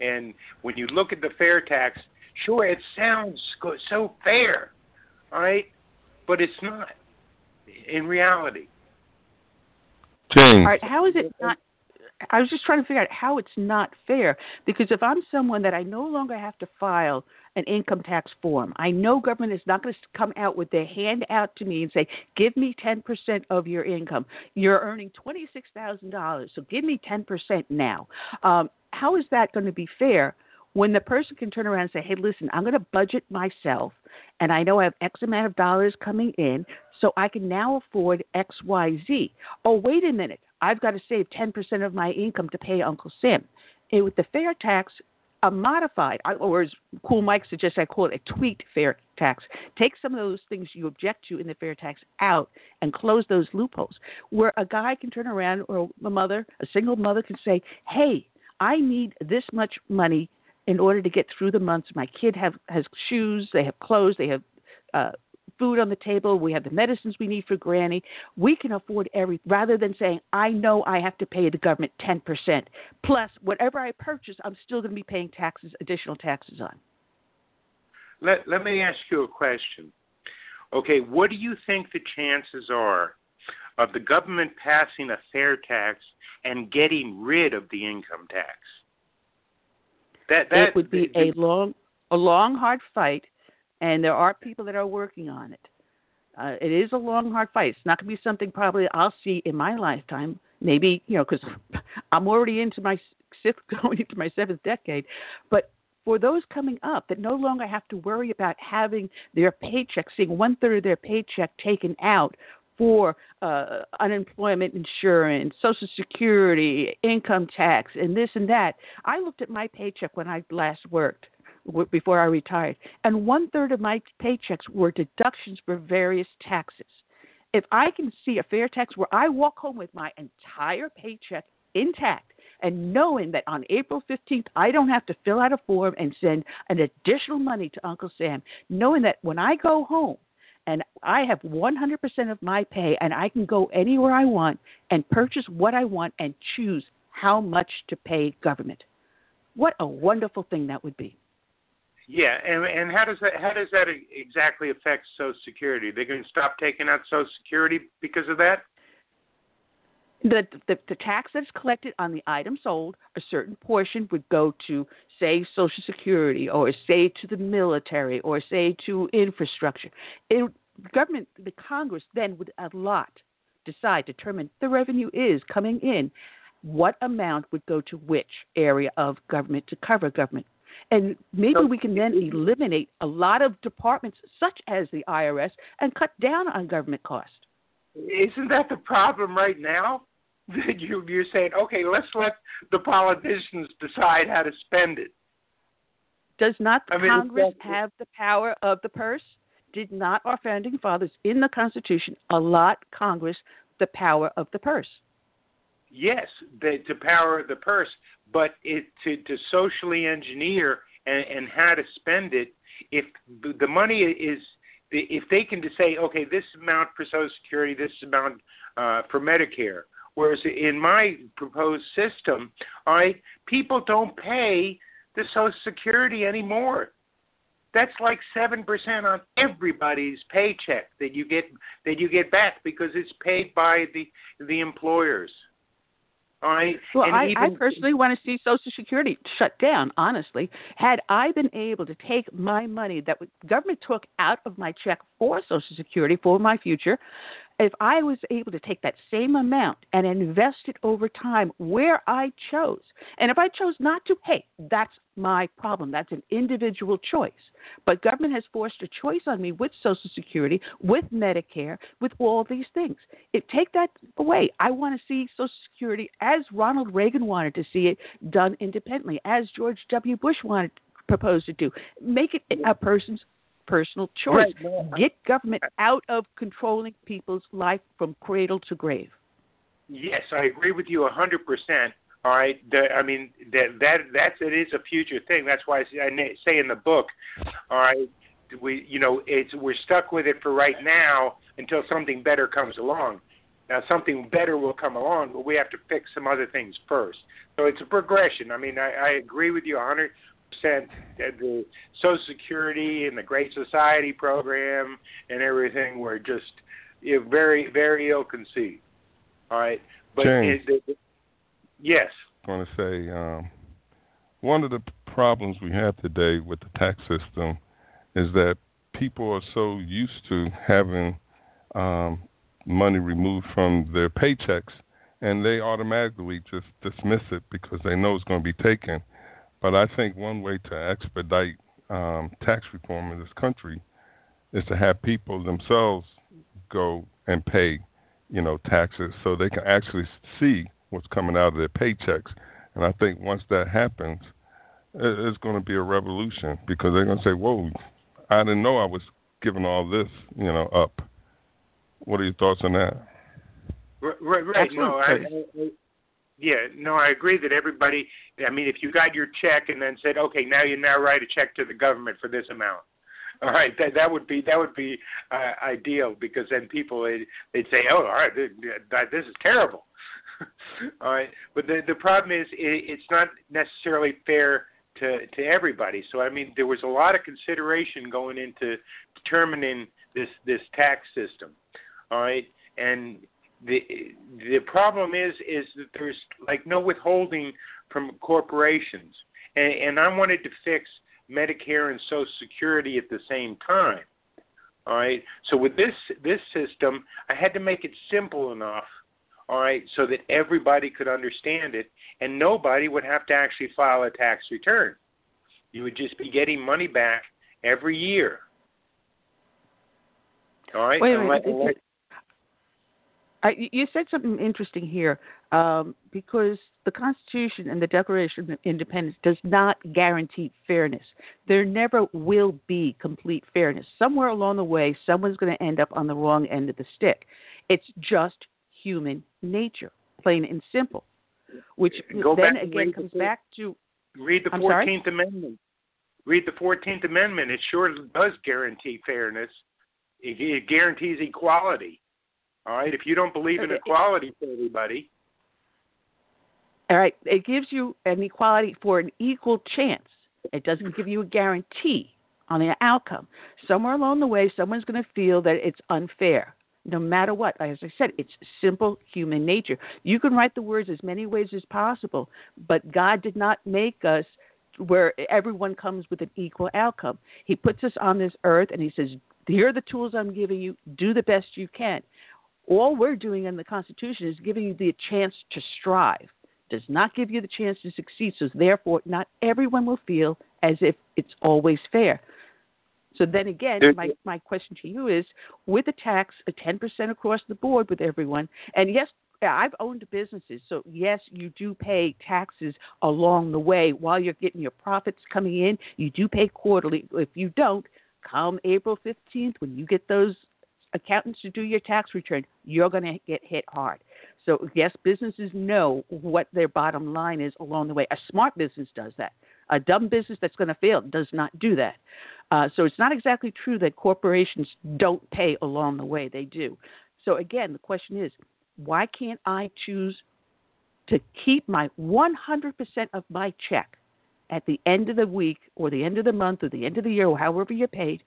and when you look at the fair tax, sure it sounds so fair, all right, but it's not in reality. James. All right, how is it not? I was just trying to figure out how it's not fair because if I'm someone that I no longer have to file an income tax form, I know government is not going to come out with their hand out to me and say, "Give me 10% of your income. You're earning $26,000, so give me 10% now." Um, how is that going to be fair when the person can turn around and say, "Hey, listen, I'm going to budget myself, and I know I have X amount of dollars coming in, so I can now afford X, Y, Z." Oh, wait a minute. I've got to save 10% of my income to pay Uncle Sam. And with the fair tax, a modified, or as Cool Mike suggests, I call it a tweaked fair tax. Take some of those things you object to in the fair tax out and close those loopholes. Where a guy can turn around, or a mother, a single mother can say, "Hey, I need this much money in order to get through the months. My kid have has shoes, they have clothes, they have uh, food on the table, we have the medicines we need for granny. We can afford everything rather than saying, I know I have to pay the government 10%. Plus, whatever I purchase, I'm still going to be paying taxes, additional taxes on. Let, let me ask you a question. Okay, what do you think the chances are of the government passing a fair tax and getting rid of the income tax? That, that it would be a long, a long, hard fight and there are people that are working on it. Uh, it is a long, hard fight. It's not going to be something probably I'll see in my lifetime. Maybe you know, because I'm already into my sixth, going into my seventh decade. But for those coming up that no longer have to worry about having their paycheck, seeing one third of their paycheck taken out for uh, unemployment insurance, Social Security, income tax, and this and that. I looked at my paycheck when I last worked before I retired, and one third of my paychecks were deductions for various taxes. If I can see a fair tax where I walk home with my entire paycheck intact and knowing that on April 15th I don't have to fill out a form and send an additional money to Uncle Sam, knowing that when I go home and I have 100% of my pay and I can go anywhere I want and purchase what I want and choose how much to pay government. What a wonderful thing that would be. Yeah, and and how does that how does that exactly affect Social Security? They're going to stop taking out Social Security because of that. The, the the tax that's collected on the item sold, a certain portion would go to say Social Security, or say to the military, or say to infrastructure. It, government, the Congress then would allot, decide, determine the revenue is coming in, what amount would go to which area of government to cover government and maybe we can then eliminate a lot of departments, such as the IRS, and cut down on government costs. Isn't that the problem right now? you, you're saying, okay, let's let the politicians decide how to spend it. Does not I mean, Congress have the power of the purse? Did not our founding fathers in the Constitution allot Congress the power of the purse? Yes, the, to power the purse, but it to, to socially engineer and, and how to spend it. If the money is, if they can just say, okay, this amount for Social Security, this amount uh, for Medicare. Whereas in my proposed system, I people don't pay the Social Security anymore. That's like seven percent on everybody's paycheck that you get that you get back because it's paid by the the employers. All right. Well, I, even, I personally want to see Social Security shut down. Honestly, had I been able to take my money that government took out of my check for Social Security for my future, if I was able to take that same amount and invest it over time where I chose, and if I chose not to, hey, that's my problem. That's an individual choice. But government has forced a choice on me with Social Security, with Medicare, with all these things. It take that away. I want to see Social Security as Ronald Reagan wanted to see it done independently, as George W. Bush wanted proposed to do. Make it a person's personal choice. Right. Get government out of controlling people's life from cradle to grave. Yes, I agree with you 100%. All right, the, I mean that that that's it is a future thing. That's why I say in the book, all right, we you know it's we're stuck with it for right now until something better comes along. Now something better will come along, but we have to fix some other things first. So it's a progression. I mean, I, I agree with you 100 percent the Social Security and the Great Society program and everything were just you know, very very ill conceived. All right, but James, it, it, yes, I want to say um, one of the problems we have today with the tax system is that people are so used to having um, money removed from their paychecks and they automatically just dismiss it because they know it's going to be taken but I think one way to expedite um, tax reform in this country is to have people themselves go and pay, you know, taxes so they can actually see what's coming out of their paychecks. And I think once that happens, it's going to be a revolution because they're going to say, "Whoa, I didn't know I was giving all this, you know, up." What are your thoughts on that? Right, right. No, I, I, yeah, no, I agree that everybody. I mean, if you got your check and then said, okay, now you now write a check to the government for this amount. All right, that that would be that would be uh, ideal because then people they'd, they'd say, oh, all right, this is terrible. all right, but the the problem is it, it's not necessarily fair to to everybody. So I mean, there was a lot of consideration going into determining this this tax system. All right, and the the problem is is that there's like no withholding from corporations, and, and I wanted to fix Medicare and Social Security at the same time. All right. So with this this system, I had to make it simple enough, all right, so that everybody could understand it, and nobody would have to actually file a tax return. You would just be getting money back every year. All right. Wait a you said something interesting here um, because the Constitution and the Declaration of Independence does not guarantee fairness. There never will be complete fairness. Somewhere along the way, someone's going to end up on the wrong end of the stick. It's just human nature, plain and simple. Which Go then again comes the, back to read the Fourteenth Amendment. Read the Fourteenth Amendment. It sure does guarantee fairness. It, it guarantees equality. All right. If you don't believe in equality for everybody. All right. It gives you an equality for an equal chance. It doesn't give you a guarantee on the outcome. Somewhere along the way, someone's going to feel that it's unfair. No matter what, as I said, it's simple human nature. You can write the words as many ways as possible, but God did not make us where everyone comes with an equal outcome. He puts us on this earth and He says, Here are the tools I'm giving you. Do the best you can. All we're doing in the Constitution is giving you the chance to strive. Does not give you the chance to succeed. So therefore, not everyone will feel as if it's always fair. So then again, my, my question to you is with a tax, a 10% across the board with everyone, and yes, I've owned businesses, so yes, you do pay taxes along the way while you're getting your profits coming in. You do pay quarterly. If you don't, come April 15th, when you get those accountants to do your tax return, you're going to get hit hard. So, yes, businesses know what their bottom line is along the way. A smart business does that. A dumb business that's going to fail does not do that. Uh, so, it's not exactly true that corporations don't pay along the way. They do. So, again, the question is why can't I choose to keep my 100% of my check at the end of the week or the end of the month or the end of the year or however you're paid?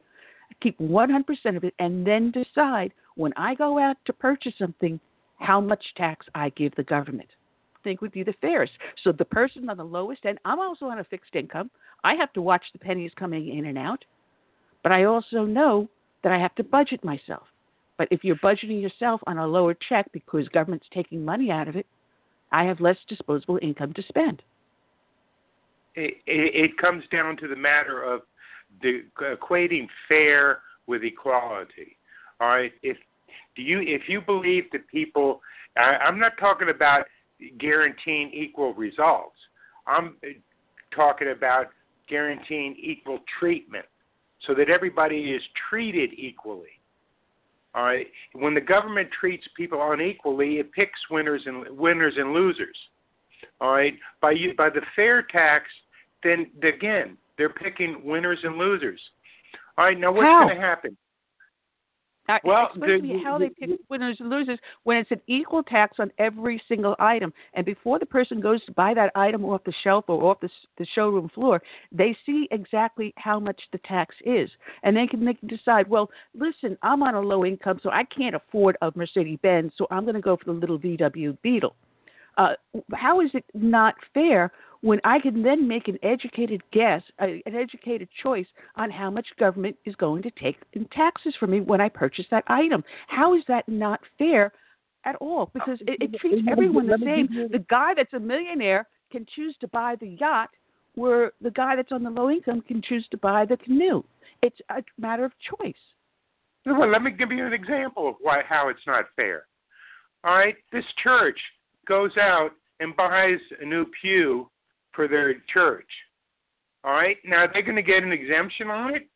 Keep 100% of it, and then decide when I go out to purchase something how much tax I give the government. I think would be the fairest. So the person on the lowest end, I'm also on a fixed income. I have to watch the pennies coming in and out, but I also know that I have to budget myself. But if you're budgeting yourself on a lower check because government's taking money out of it, I have less disposable income to spend. It, it, it comes down to the matter of the equating fair with equality. All right, if do you if you believe that people, I, I'm not talking about guaranteeing equal results. I'm uh, talking about guaranteeing equal treatment so that everybody is treated equally. All right. When the government treats people unequally, it picks winners and winners and losers. All right. By you, by the fair tax, then again they're picking winners and losers. All right. Now what's going to happen? Uh, well, explain the, to me how they pick winners and losers when it's an equal tax on every single item. And before the person goes to buy that item off the shelf or off the, the showroom floor, they see exactly how much the tax is, and they can they can decide. Well, listen, I'm on a low income, so I can't afford a Mercedes Benz, so I'm going to go for the little VW Beetle. Uh, how is it not fair when I can then make an educated guess, uh, an educated choice on how much government is going to take in taxes from me when I purchase that item. How is that not fair at all? Because it, it treats everyone the same. The guy that's a millionaire can choose to buy the yacht, where the guy that's on the low income can choose to buy the canoe. It's a matter of choice. Well, let me give you an example of why how it's not fair. All right, this church goes out and buys a new pew for their church. All right. Now, are they going to get an exemption on it?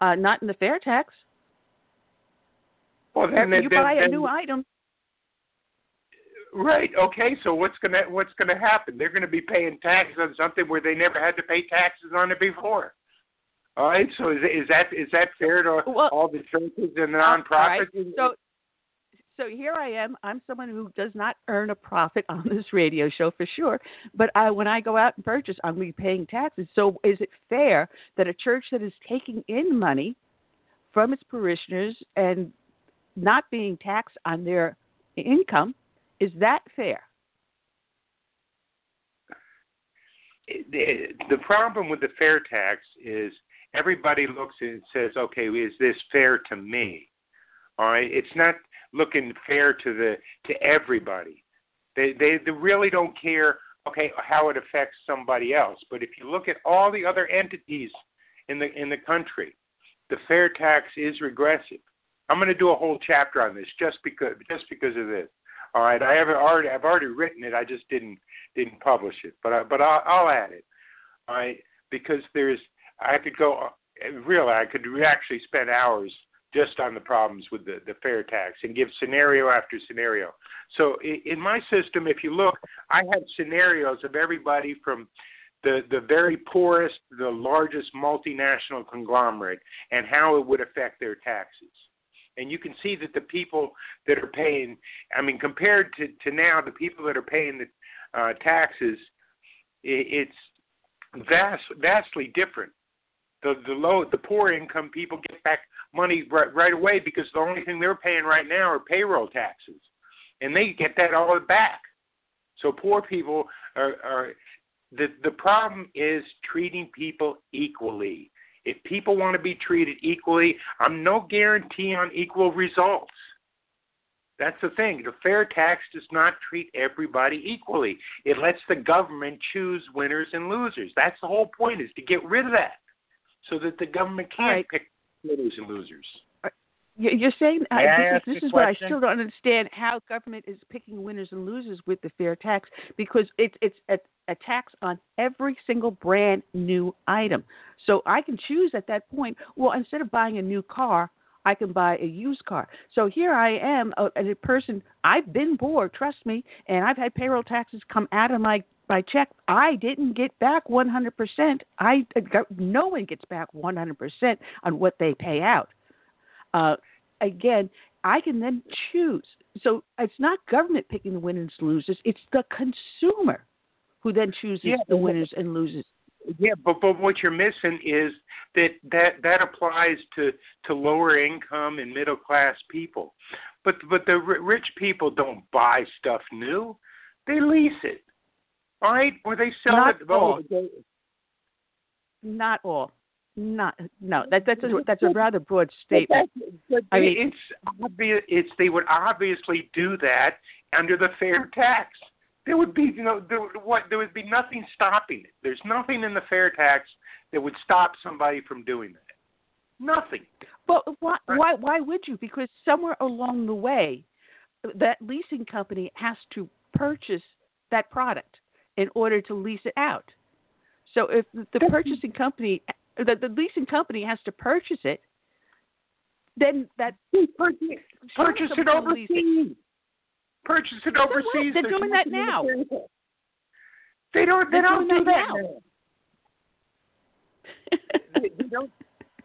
Uh, not in the fair tax. Well, then, if you then, buy then, a new item. Right. Okay. So what's gonna what's gonna happen? They're going to be paying taxes on something where they never had to pay taxes on it before. All right. So is is that is that fair to well, all the churches and the nonprofits? Right. So so here I am. I'm someone who does not earn a profit on this radio show for sure. But I, when I go out and purchase, I'm going to be paying taxes. So is it fair that a church that is taking in money from its parishioners and not being taxed on their income is that fair? The, problem with the fair tax is everybody looks and says, "Okay, is this fair to me?" All right, it's not looking fair to the to everybody. They they, they really don't care okay how it affects somebody else. But if you look at all the other entities in the in the country, the fair tax is regressive. I'm going to do a whole chapter on this just because just because of this. All right, I have already I've already written it. I just didn't didn't publish it, but I, but I'll, I'll add it. All right, because there's I could go uh, really I could actually spend hours just on the problems with the, the fair tax and give scenario after scenario. So in, in my system, if you look, I have scenarios of everybody from the, the very poorest, the largest multinational conglomerate, and how it would affect their taxes. And you can see that the people that are paying, I mean, compared to, to now, the people that are paying the uh, taxes, it, it's vast, vastly different the the low the poor income people get back money right, right away because the only thing they're paying right now are payroll taxes, and they get that all back. So poor people are, are the the problem is treating people equally. If people want to be treated equally, I'm no guarantee on equal results. That's the thing. The fair tax does not treat everybody equally. It lets the government choose winners and losers. That's the whole point is to get rid of that so that the government can't right. pick winners and losers. You're saying uh, this, this is what I still don't understand how government is picking winners and losers with the fair tax because it's it's a, a tax on every single brand new item. So I can choose at that point. Well, instead of buying a new car, I can buy a used car. So here I am, a, a person. I've been poor, trust me, and I've had payroll taxes come out of my by check, I didn't get back 100%. I no one gets back 100% on what they pay out. Uh, again, I can then choose. So it's not government picking the winners and losers; it's the consumer who then chooses yeah, the winners and losers. Yeah, but but what you're missing is that that that applies to to lower income and middle class people, but but the rich people don't buy stuff new; they lease it. All right, or they sell Not it. All. Not all. not no that that's a that's a rather broad statement. But I mean, it's obvious. It's they would obviously do that under the fair tax. There would be you know there what there would be nothing stopping it. There's nothing in the fair tax that would stop somebody from doing that. Nothing. But why why why would you? Because somewhere along the way, that leasing company has to purchase that product in order to lease it out. So if the purchasing company, the, the leasing company has to purchase it, then that purchase, purchase it overseas. It. Purchase it overseas. They're doing that now. They don't. They They're don't do that now. they, they don't.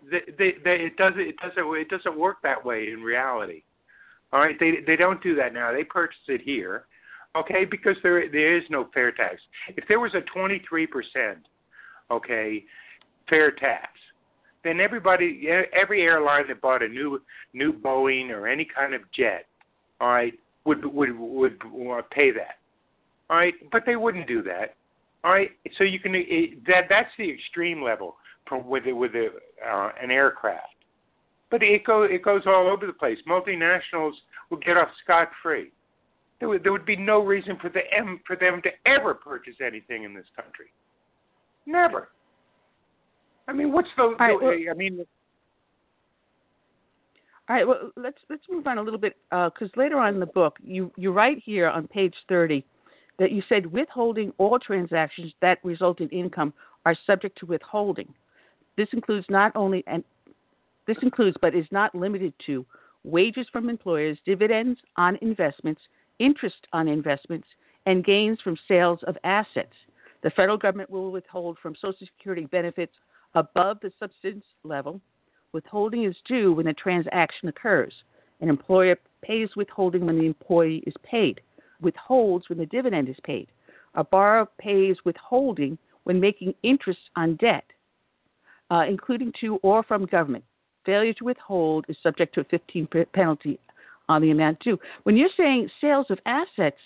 They, they, they, it doesn't. It doesn't. It doesn't work that way in reality. All right. They they don't do that now. They purchase it here, okay? Because there there is no fair tax. If there was a 23 percent, okay, fair tax, then everybody, every airline that bought a new new Boeing or any kind of jet, all right, would would would, would pay that. All right, but they wouldn't do that. All right, so you can it, that that's the extreme level from with with a, uh, an aircraft. But it go it goes all over the place. Multinationals will get off scot free there would, there would be no reason for them for them to ever purchase anything in this country. Never. I mean, what's the? Right, well, I mean. All right. Well, let's let's move on a little bit because uh, later on in the book, you you write here on page thirty that you said withholding all transactions that result in income are subject to withholding. This includes not only and this includes but is not limited to wages from employers, dividends on investments, interest on investments, and gains from sales of assets. The federal government will withhold from Social Security benefits above the subsistence level. Withholding is due when the transaction occurs. An employer pays withholding when the employee is paid, withholds when the dividend is paid. A borrower pays withholding when making interest on debt, uh, including to or from government. Failure to withhold is subject to a 15 penalty on the amount due. When you're saying sales of assets,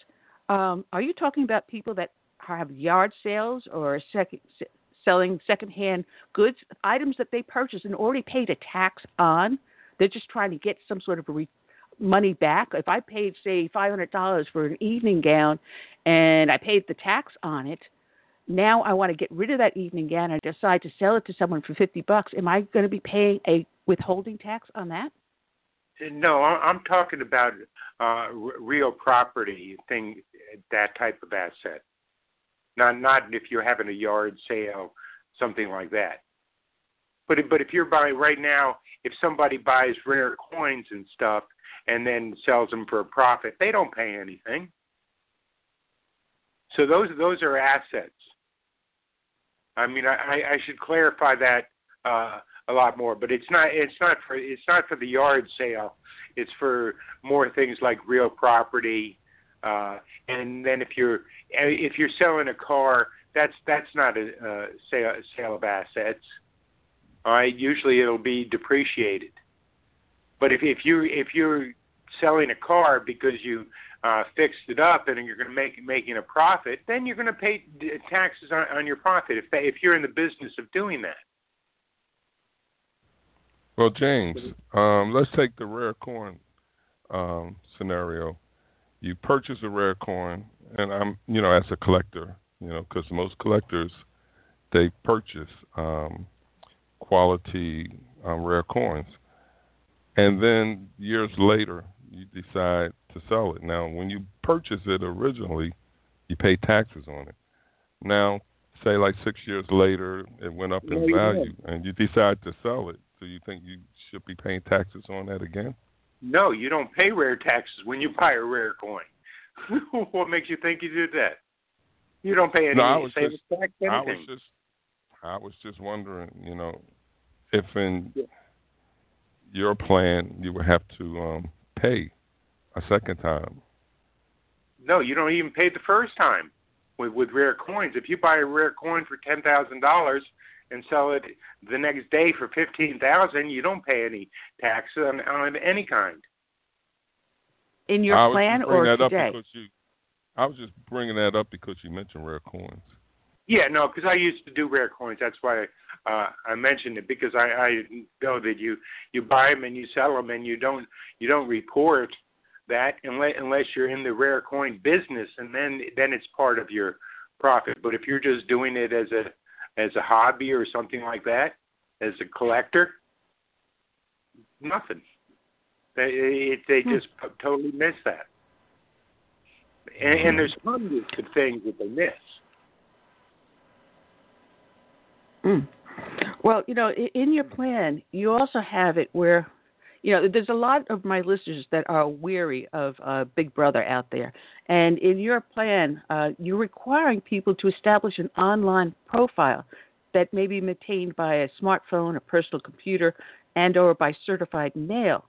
um, are you talking about people that have yard sales or second, selling secondhand goods, items that they purchased and already paid a tax on? They're just trying to get some sort of re- money back. If I paid, say, $500 for an evening gown and I paid the tax on it, now I want to get rid of that evening gown and decide to sell it to someone for 50 bucks. Am I going to be paying a withholding tax on that? No, I'm talking about uh, real property thing, that type of asset. Not not if you're having a yard sale, something like that. But but if you're buying right now, if somebody buys rare coins and stuff and then sells them for a profit, they don't pay anything. So those those are assets. I mean, I, I should clarify that uh, a lot more. But it's not it's not for it's not for the yard sale. It's for more things like real property. Uh, and then if you're if you're selling a car, that's that's not a, a sale sale of assets. All right, usually it'll be depreciated. But if if you if you're selling a car because you uh, fixed it up and you're going to make making a profit, then you're going to pay taxes on, on your profit if they, if you're in the business of doing that. Well, James, um, let's take the rare coin um, scenario. You purchase a rare coin, and I'm, you know, as a collector, you know, because most collectors they purchase um, quality um, rare coins, and then years later you decide to sell it. Now, when you purchase it originally, you pay taxes on it. Now, say like six years later, it went up in value, and you decide to sell it so you think you should be paying taxes on that again? No, you don't pay rare taxes when you buy a rare coin. what makes you think you did that? You don't pay any no, I was just, tax anything. I was just I was just wondering, you know, if in yeah. your plan you would have to um pay a second time. No, you don't even pay the first time with with rare coins. If you buy a rare coin for ten thousand dollars, and sell it the next day for fifteen thousand, you don't pay any tax on, on any kind. In your I plan or today? You, I was just bringing that up because you mentioned rare coins. Yeah, no, because I used to do rare coins. That's why uh, I mentioned it because I, I know that you you buy them and you sell them and you don't you don't report that unless unless you're in the rare coin business and then then it's part of your profit. But if you're just doing it as a as a hobby or something like that, as a collector, nothing. They they hmm. just totally miss that. And, and there's hundreds of things that they miss. Mm. Well, you know, in your plan, you also have it where, you know, there's a lot of my listeners that are weary of uh, Big Brother out there, and in your plan, uh, you're requiring people to establish an online profile that may be maintained by a smartphone, a personal computer, and/or by certified mail.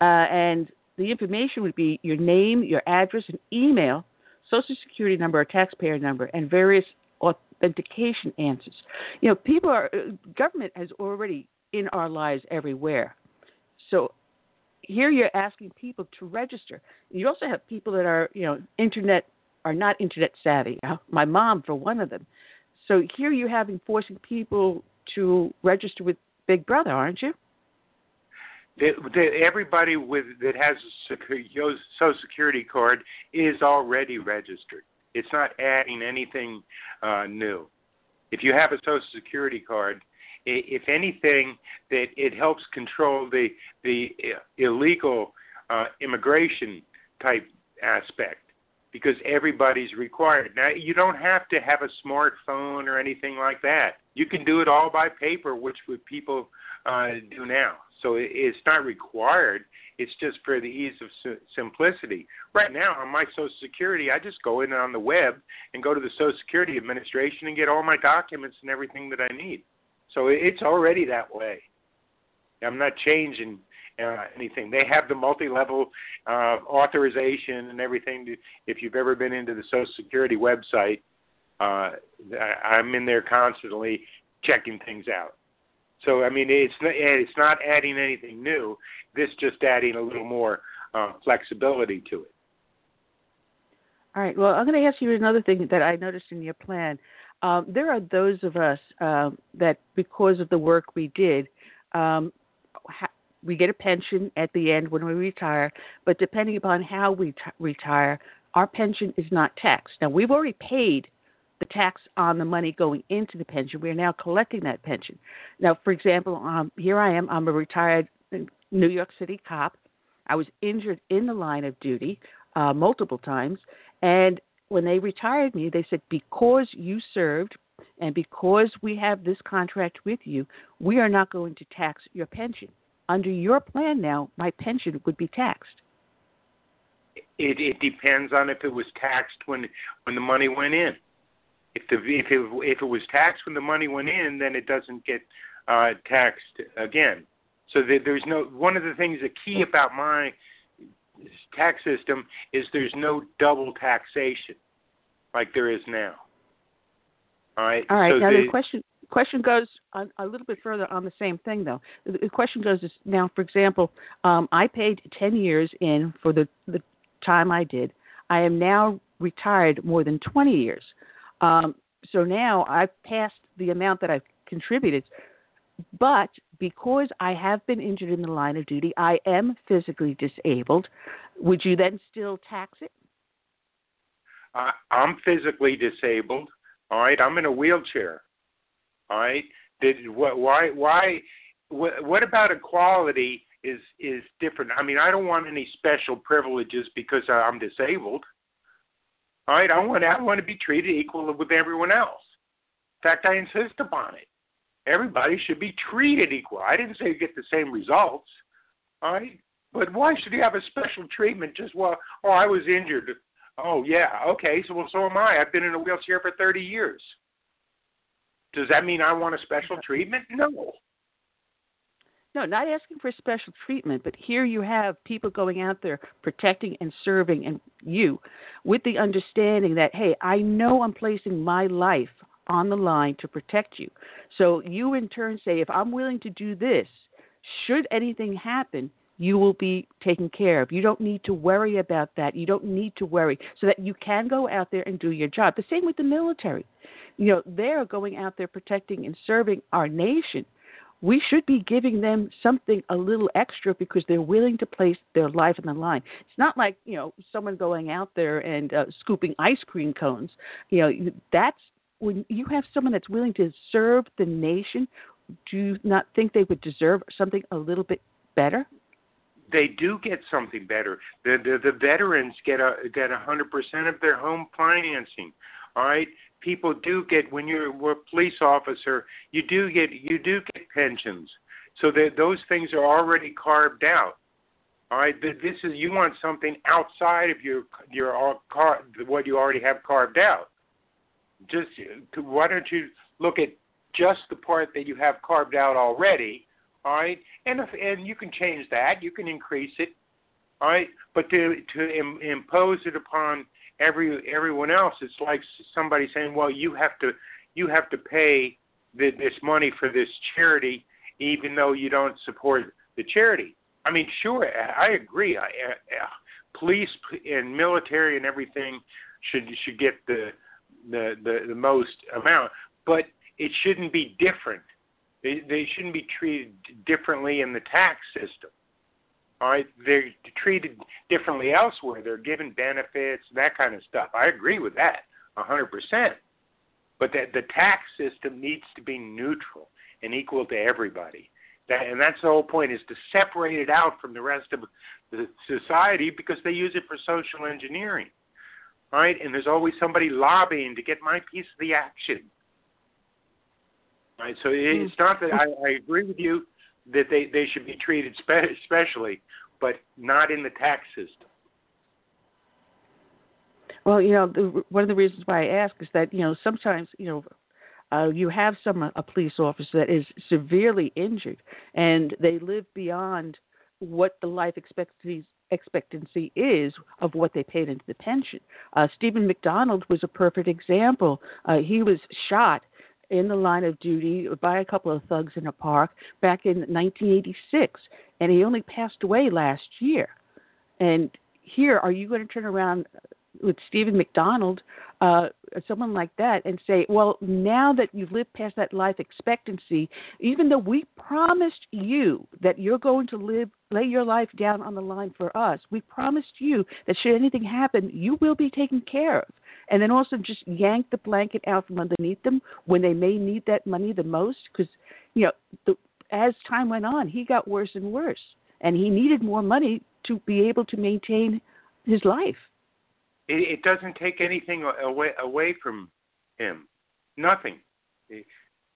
Uh, and the information would be your name, your address, and email, social security number or taxpayer number, and various authentication answers. You know, people are uh, government has already in our lives everywhere. So here you're asking people to register. You also have people that are, you know, internet are not internet savvy. My mom, for one of them. So here you're having forcing people to register with Big Brother, aren't you? everybody with that has a social security card is already registered. It's not adding anything uh, new. If you have a social security card, if anything, that it helps control the the uh, illegal uh, immigration type aspect because everybody's required. Now, you don't have to have a smartphone or anything like that. You can do it all by paper, which would people uh, do now. So it's not required. It's just for the ease of simplicity. Right now, on my Social Security, I just go in on the web and go to the Social Security Administration and get all my documents and everything that I need. So it's already that way. I'm not changing uh, anything. They have the multi-level uh, authorization and everything. If you've ever been into the Social Security website, uh, I'm in there constantly checking things out. So I mean, it's not, it's not adding anything new. This just adding a little more uh, flexibility to it. All right. Well, I'm going to ask you another thing that I noticed in your plan. Um, there are those of us uh, that, because of the work we did, um, ha- we get a pension at the end when we retire. But depending upon how we t- retire, our pension is not taxed. Now, we've already paid the tax on the money going into the pension. We are now collecting that pension. Now, for example, um, here I am. I'm a retired New York City cop. I was injured in the line of duty uh, multiple times, and when they retired me, they said because you served and because we have this contract with you, we are not going to tax your pension. Under your plan now, my pension would be taxed. It, it depends on if it was taxed when when the money went in. If the if it if it was taxed when the money went in, then it doesn't get uh, taxed again. So there's no one of the things the key about my tax system is there's no double taxation like there is now. All right. All right. So now the, the question question goes a, a little bit further on the same thing though. The, the question goes is now, for example, um, I paid ten years in for the the time I did. I am now retired more than twenty years. Um, so now I've passed the amount that I've contributed, but because I have been injured in the line of duty, I am physically disabled. Would you then still tax it? Uh, I'm physically disabled. All right, I'm in a wheelchair. All right, did what? why why what about equality is is different? I mean, I don't want any special privileges because I'm disabled. All right, I want I want to be treated equal with everyone else. In fact, I insist upon it. Everybody should be treated equal. I didn't say you get the same results. All right, but why should you have a special treatment just while? Oh, I was injured. Oh yeah, okay. So well, so am I. I've been in a wheelchair for 30 years. Does that mean I want a special treatment? No. No, not asking for special treatment, but here you have people going out there protecting and serving and you with the understanding that, hey, I know I'm placing my life on the line to protect you. So you in turn say, if I'm willing to do this, should anything happen, you will be taken care of. You don't need to worry about that. You don't need to worry so that you can go out there and do your job. The same with the military. You know, they're going out there protecting and serving our nation. We should be giving them something a little extra because they're willing to place their life on the line. It's not like, you know, someone going out there and uh, scooping ice cream cones. You know, that's when you have someone that's willing to serve the nation, do you not think they would deserve something a little bit better? they do get something better. The the, the veterans get a get a hundred percent of their home financing. All right, people do get when you're a police officer, you do get you do get pensions. So that those things are already carved out. All right, this is you want something outside of your your all car what you already have carved out. Just why don't you look at just the part that you have carved out already all right, and if, and you can change that, you can increase it, all right. But to to Im, impose it upon every everyone else, it's like somebody saying, well, you have to you have to pay the, this money for this charity, even though you don't support the charity. I mean, sure, I agree. I, uh, police and military and everything should should get the the the, the most amount, but it shouldn't be different they they shouldn't be treated differently in the tax system. All right, they're treated differently elsewhere. They're given benefits, that kind of stuff. I agree with that, a hundred percent. But that the tax system needs to be neutral and equal to everybody. That, and that's the whole point is to separate it out from the rest of the society because they use it for social engineering. Right, and there's always somebody lobbying to get my piece of the action. Right. So it's not that I, I agree with you that they they should be treated spe- specially, but not in the tax system. Well, you know, the, one of the reasons why I ask is that you know sometimes you know uh, you have some a police officer that is severely injured and they live beyond what the life expectancy expectancy is of what they paid into the pension. Uh, Stephen McDonald was a perfect example. Uh, he was shot in the line of duty by a couple of thugs in a park back in 1986, and he only passed away last year. And here, are you going to turn around with Stephen McDonald, uh, someone like that, and say, well, now that you've lived past that life expectancy, even though we promised you that you're going to live, lay your life down on the line for us, we promised you that should anything happen, you will be taken care of. And then also just yank the blanket out from underneath them when they may need that money the most because you know the, as time went on he got worse and worse and he needed more money to be able to maintain his life it, it doesn't take anything away away from him nothing it,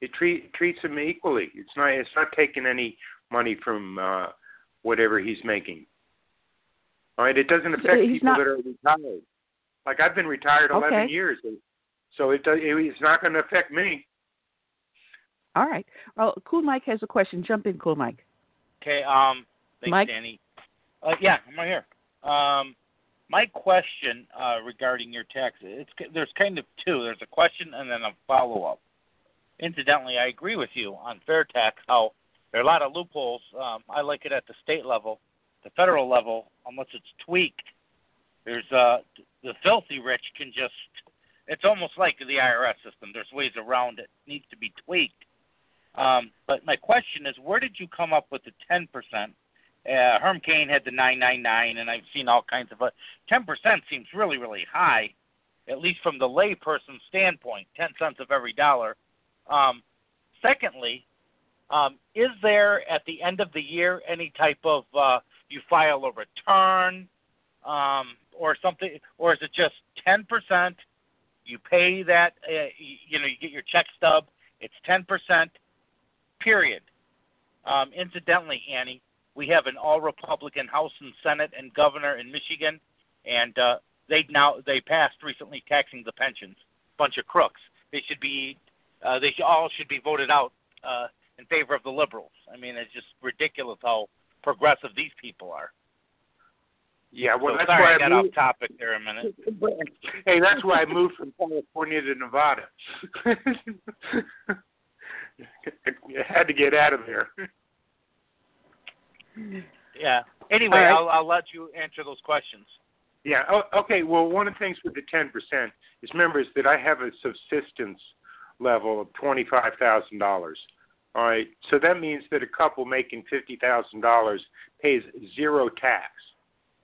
it treat, treats him equally it's not it's not taking any money from uh whatever he's making all right it doesn't affect he's people not, that are retired like I've been retired 11 okay. years, so it does, it's not going to affect me. All right. Well, Cool Mike has a question. Jump in, Cool Mike. Okay. Um. Thanks, Mike? Danny. Uh, yeah, I'm right here. Um, my question uh, regarding your taxes, it's there's kind of two. There's a question and then a follow up. Incidentally, I agree with you on fair tax. How there are a lot of loopholes. Um, I like it at the state level, the federal level, unless it's tweaked. There's uh, the filthy rich can just it's almost like the IRS system. There's ways around it. it needs to be tweaked. Um, but my question is, where did you come up with the 10%? Uh, Herm Cain had the 999, and I've seen all kinds of. Uh, 10% seems really, really high, at least from the layperson standpoint. 10 cents of every dollar. Um, secondly, um, is there at the end of the year any type of uh, you file a return? Um, or something, or is it just ten percent? You pay that, uh, you know, you get your check stub. It's ten percent, period. Um, incidentally, Annie, we have an all-Republican House and Senate and governor in Michigan, and uh, they now they passed recently taxing the pensions. Bunch of crooks. They should be, uh, they should, all should be voted out uh, in favor of the liberals. I mean, it's just ridiculous how progressive these people are. Yeah, well, so that's sorry, why I got moved. off topic there a minute. hey, that's why I moved from California to Nevada. I had to get out of there. Yeah. Anyway, right. I'll I'll let you answer those questions. Yeah. Oh, okay. Well, one of the things with the ten percent is remember is that I have a subsistence level of twenty five thousand dollars. All right. So that means that a couple making fifty thousand dollars pays zero tax.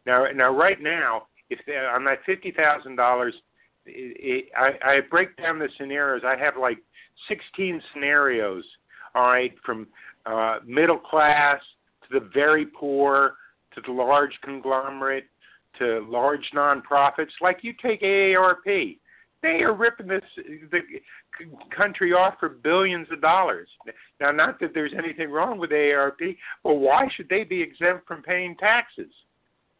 Now, now, right now, if on that fifty thousand dollars, I, I break down the scenarios. I have like sixteen scenarios. All right, from uh, middle class to the very poor to the large conglomerate to large nonprofits. Like you take AARP, they are ripping this the country off for billions of dollars. Now, not that there's anything wrong with AARP, but why should they be exempt from paying taxes?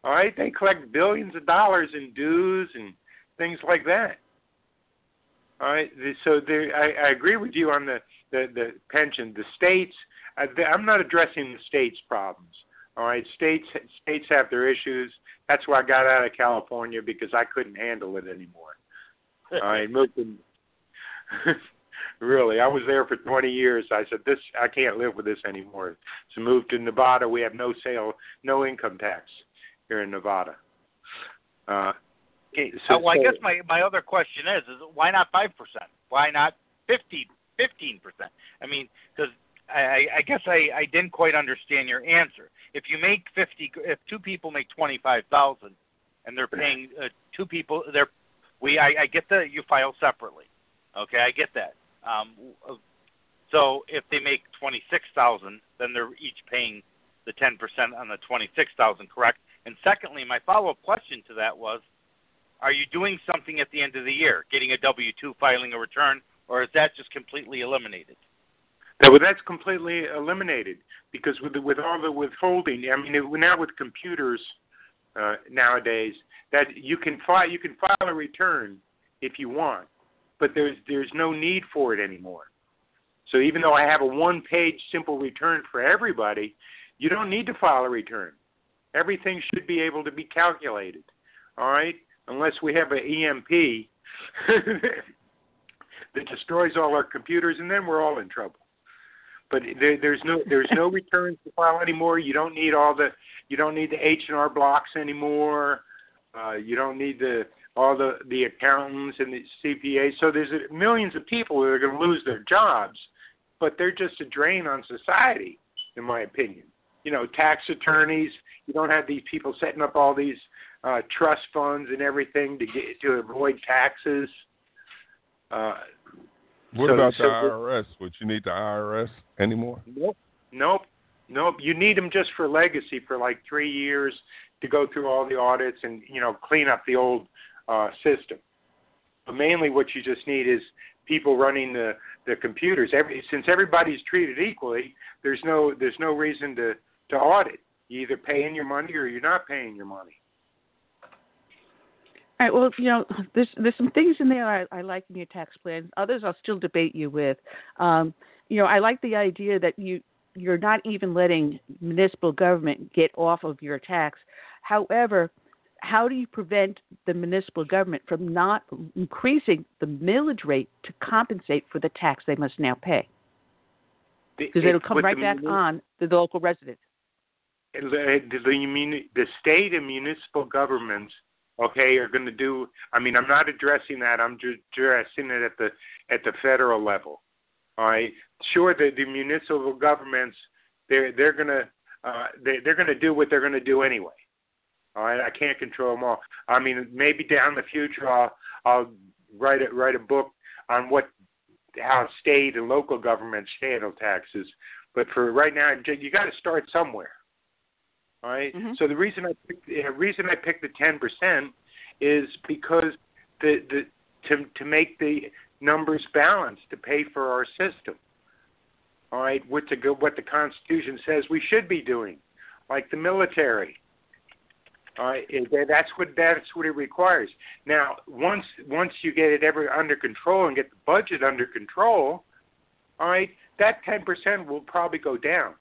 All right, they collect billions of dollars in dues and things like that. All right, so there, I, I agree with you on the the, the pension. The states, I'm not addressing the states' problems. All right, states states have their issues. That's why I got out of California because I couldn't handle it anymore. All right, moved to, really, I was there for 20 years. I said this, I can't live with this anymore. So moved to Nevada. We have no sale, no income tax here in Nevada. Uh, okay, so, uh, well, I guess my my other question is, is why not five percent? Why not 15 percent? I mean, because I, I guess I, I didn't quite understand your answer. If you make fifty, if two people make twenty five thousand, and they're paying uh, two people, they're we I, I get that you file separately. Okay, I get that. Um, so if they make twenty six thousand, then they're each paying the ten percent on the twenty six thousand, correct? And secondly, my follow up question to that was, are you doing something at the end of the year, getting a W two, filing a return, or is that just completely eliminated? No, well, that's completely eliminated because with the, with all the withholding, I mean, it, now with computers uh, nowadays, that you can file you can file a return if you want, but there's there's no need for it anymore. So even though I have a one-page simple return for everybody, you don't need to file a return. Everything should be able to be calculated. All right, unless we have an EMP that destroys all our computers, and then we're all in trouble. But there, there's no there's no returns to file anymore. You don't need all the you don't need the H and R blocks anymore. Uh, you don't need the all the the accountants and the CPAs. So there's millions of people that are going to lose their jobs, but they're just a drain on society, in my opinion. You know, tax attorneys. You don't have these people setting up all these uh, trust funds and everything to get to avoid taxes. Uh, what so, about the IRS? Would you need the IRS anymore? Nope, nope, nope. You need them just for legacy for like three years to go through all the audits and you know clean up the old uh, system. But mainly, what you just need is people running the the computers. Every since everybody's treated equally, there's no there's no reason to to audit. You either paying your money or you're not paying your money. All right. Well, you know, there's there's some things in there I, I like in your tax plan. Others I'll still debate you with. Um, you know, I like the idea that you you're not even letting municipal government get off of your tax. However, how do you prevent the municipal government from not increasing the millage rate to compensate for the tax they must now pay? Because it'll come right back on the local residents. The, the, the state and municipal governments okay, are going to do. I mean, I'm not addressing that. I'm just addressing it at the at the federal level. All right. Sure, the, the municipal governments they're they're going to uh, they, they're going to do what they're going to do anyway. All right. I can't control them all. I mean, maybe down the future I'll I'll write a, write a book on what how state and local governments handle taxes. But for right now, you got to start somewhere. All right? mm-hmm. So the reason I picked, the reason I picked the ten percent is because the the to to make the numbers balance to pay for our system. All right, what the what the Constitution says we should be doing, like the military. All right, that's what that's what it requires. Now, once once you get it ever under control and get the budget under control, all right, that ten percent will probably go down.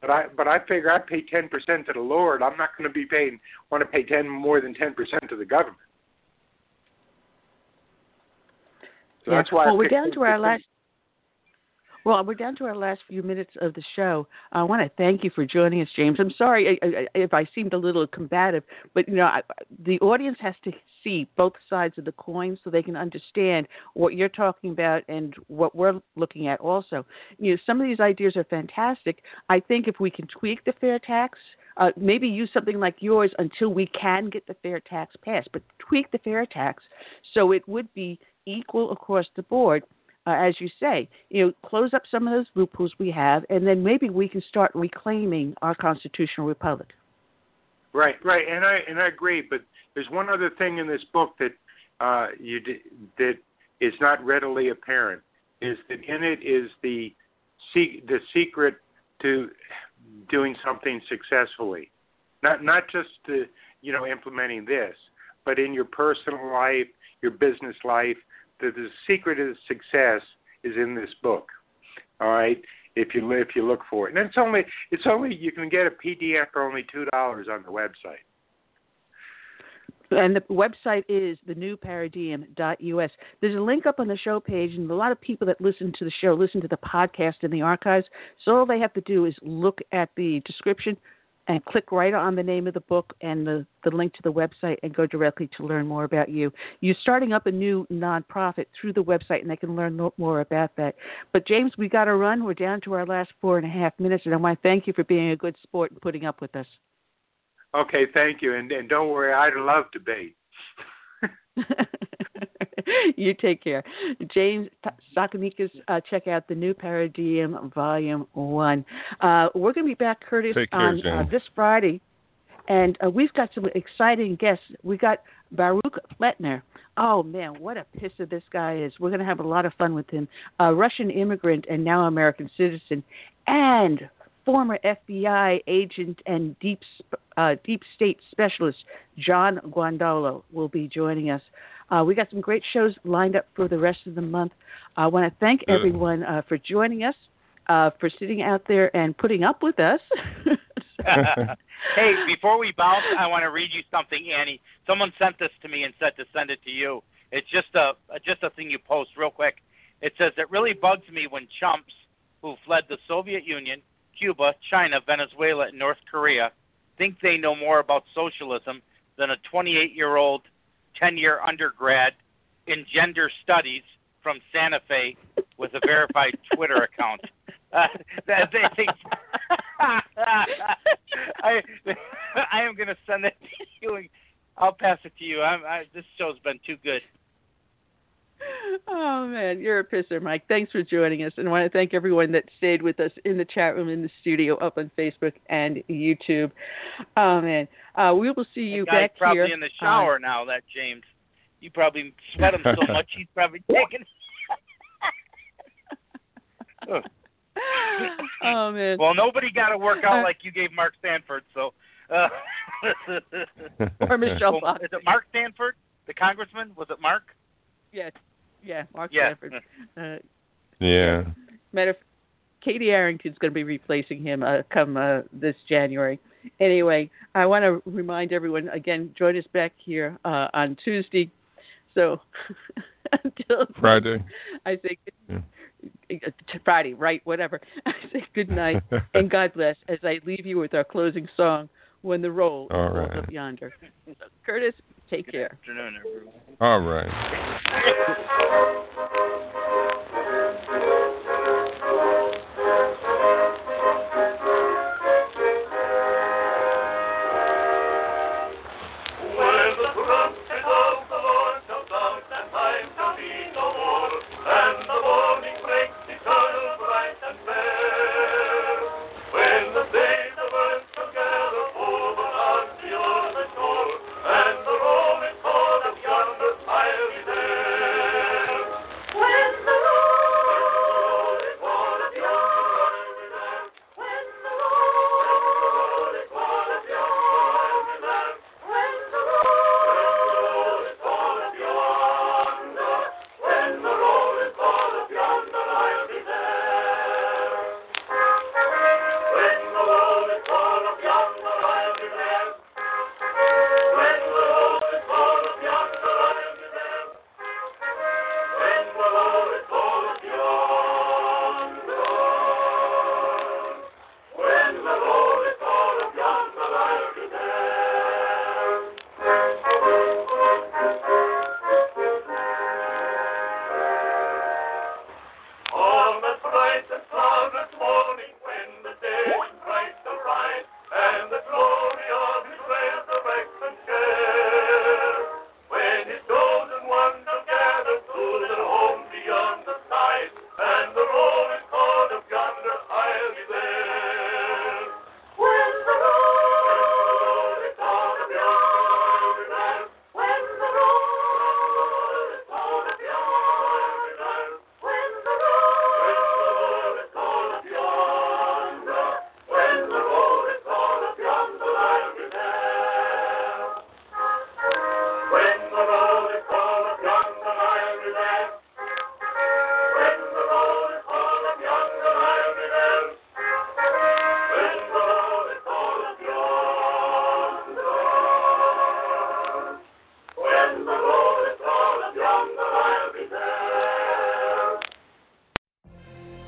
But I but I figure I pay ten percent to the Lord. I'm not going to be paying want to pay ten more than ten percent to the government. So yeah. that's why. Well, we're down to our last. Well, we're down to our last few minutes of the show. I want to thank you for joining us, James. I'm sorry if I seemed a little combative, but you know, I, the audience has to see both sides of the coin so they can understand what you're talking about and what we're looking at. Also, you know, some of these ideas are fantastic. I think if we can tweak the fair tax. Uh, maybe use something like yours until we can get the fair tax passed, but tweak the fair tax so it would be equal across the board uh, as you say, you know, close up some of those loopholes we have, and then maybe we can start reclaiming our constitutional republic. Right, right, and I and I agree. But there's one other thing in this book that uh, you that is not readily apparent. Is that in it is the the secret to doing something successfully, not not just to you know implementing this, but in your personal life, your business life, the, the secret of success is in this book. All right, if you if you look for it, and it's only it's only you can get a PDF for only two dollars on the website. And the website is thenewparadigm.us. There's a link up on the show page, and a lot of people that listen to the show listen to the podcast in the archives. So all they have to do is look at the description, and click right on the name of the book and the, the link to the website and go directly to learn more about you. You're starting up a new nonprofit through the website and they can learn more about that. But James, we got to run. We're down to our last four and a half minutes, and I want to thank you for being a good sport and putting up with us. Okay, thank you, and, and don't worry, I'd love to be. you take care. James Tsakanikas, uh, check out the new Paradigm Volume 1. Uh, we're going to be back, Curtis, care, on uh, this Friday. And uh, we've got some exciting guests. We got Baruch Fletner. Oh man, what a pisser this guy is. We're going to have a lot of fun with him. A Russian immigrant and now American citizen, and former FBI agent and deep uh, deep state specialist John Guandolo will be joining us. Uh, we got some great shows lined up for the rest of the month. I want to thank everyone uh, for joining us, uh, for sitting out there and putting up with us. hey, before we bounce, I want to read you something, Annie. Someone sent this to me and said to send it to you. It's just a just a thing you post real quick. It says it really bugs me when chumps who fled the Soviet Union, Cuba, China, Venezuela, and North Korea think they know more about socialism than a 28-year-old 10 year undergrad in gender studies from Santa Fe with a verified Twitter account. Uh, that they think I I am going to send it to you. I'll pass it to you. I'm, I, this show's been too good. Oh man, you're a pisser, Mike. Thanks for joining us, and I want to thank everyone that stayed with us in the chat room, in the studio, up on Facebook and YouTube. Oh man, uh, we will see you back probably here. Probably in the shower uh, now. That James, you probably sweat him so much he's probably taking. oh man. Well, nobody got to work out uh, like you gave Mark Sanford, so. Uh, or Michelle well, Is it Mark Sanford, the congressman? Was it Mark? Yes. Yeah, Mark yeah. Sanford. Uh, yeah. Matter of Katie Arrington's going to be replacing him uh, come uh, this January. Anyway, I want to remind everyone again, join us back here uh, on Tuesday. So until Friday, I say yeah. Uh, Friday, right? Whatever. I say good night and God bless as I leave you with our closing song, "When the Roll Is Called right. Up Yonder." Curtis, Take care. Good afternoon, everyone. All right.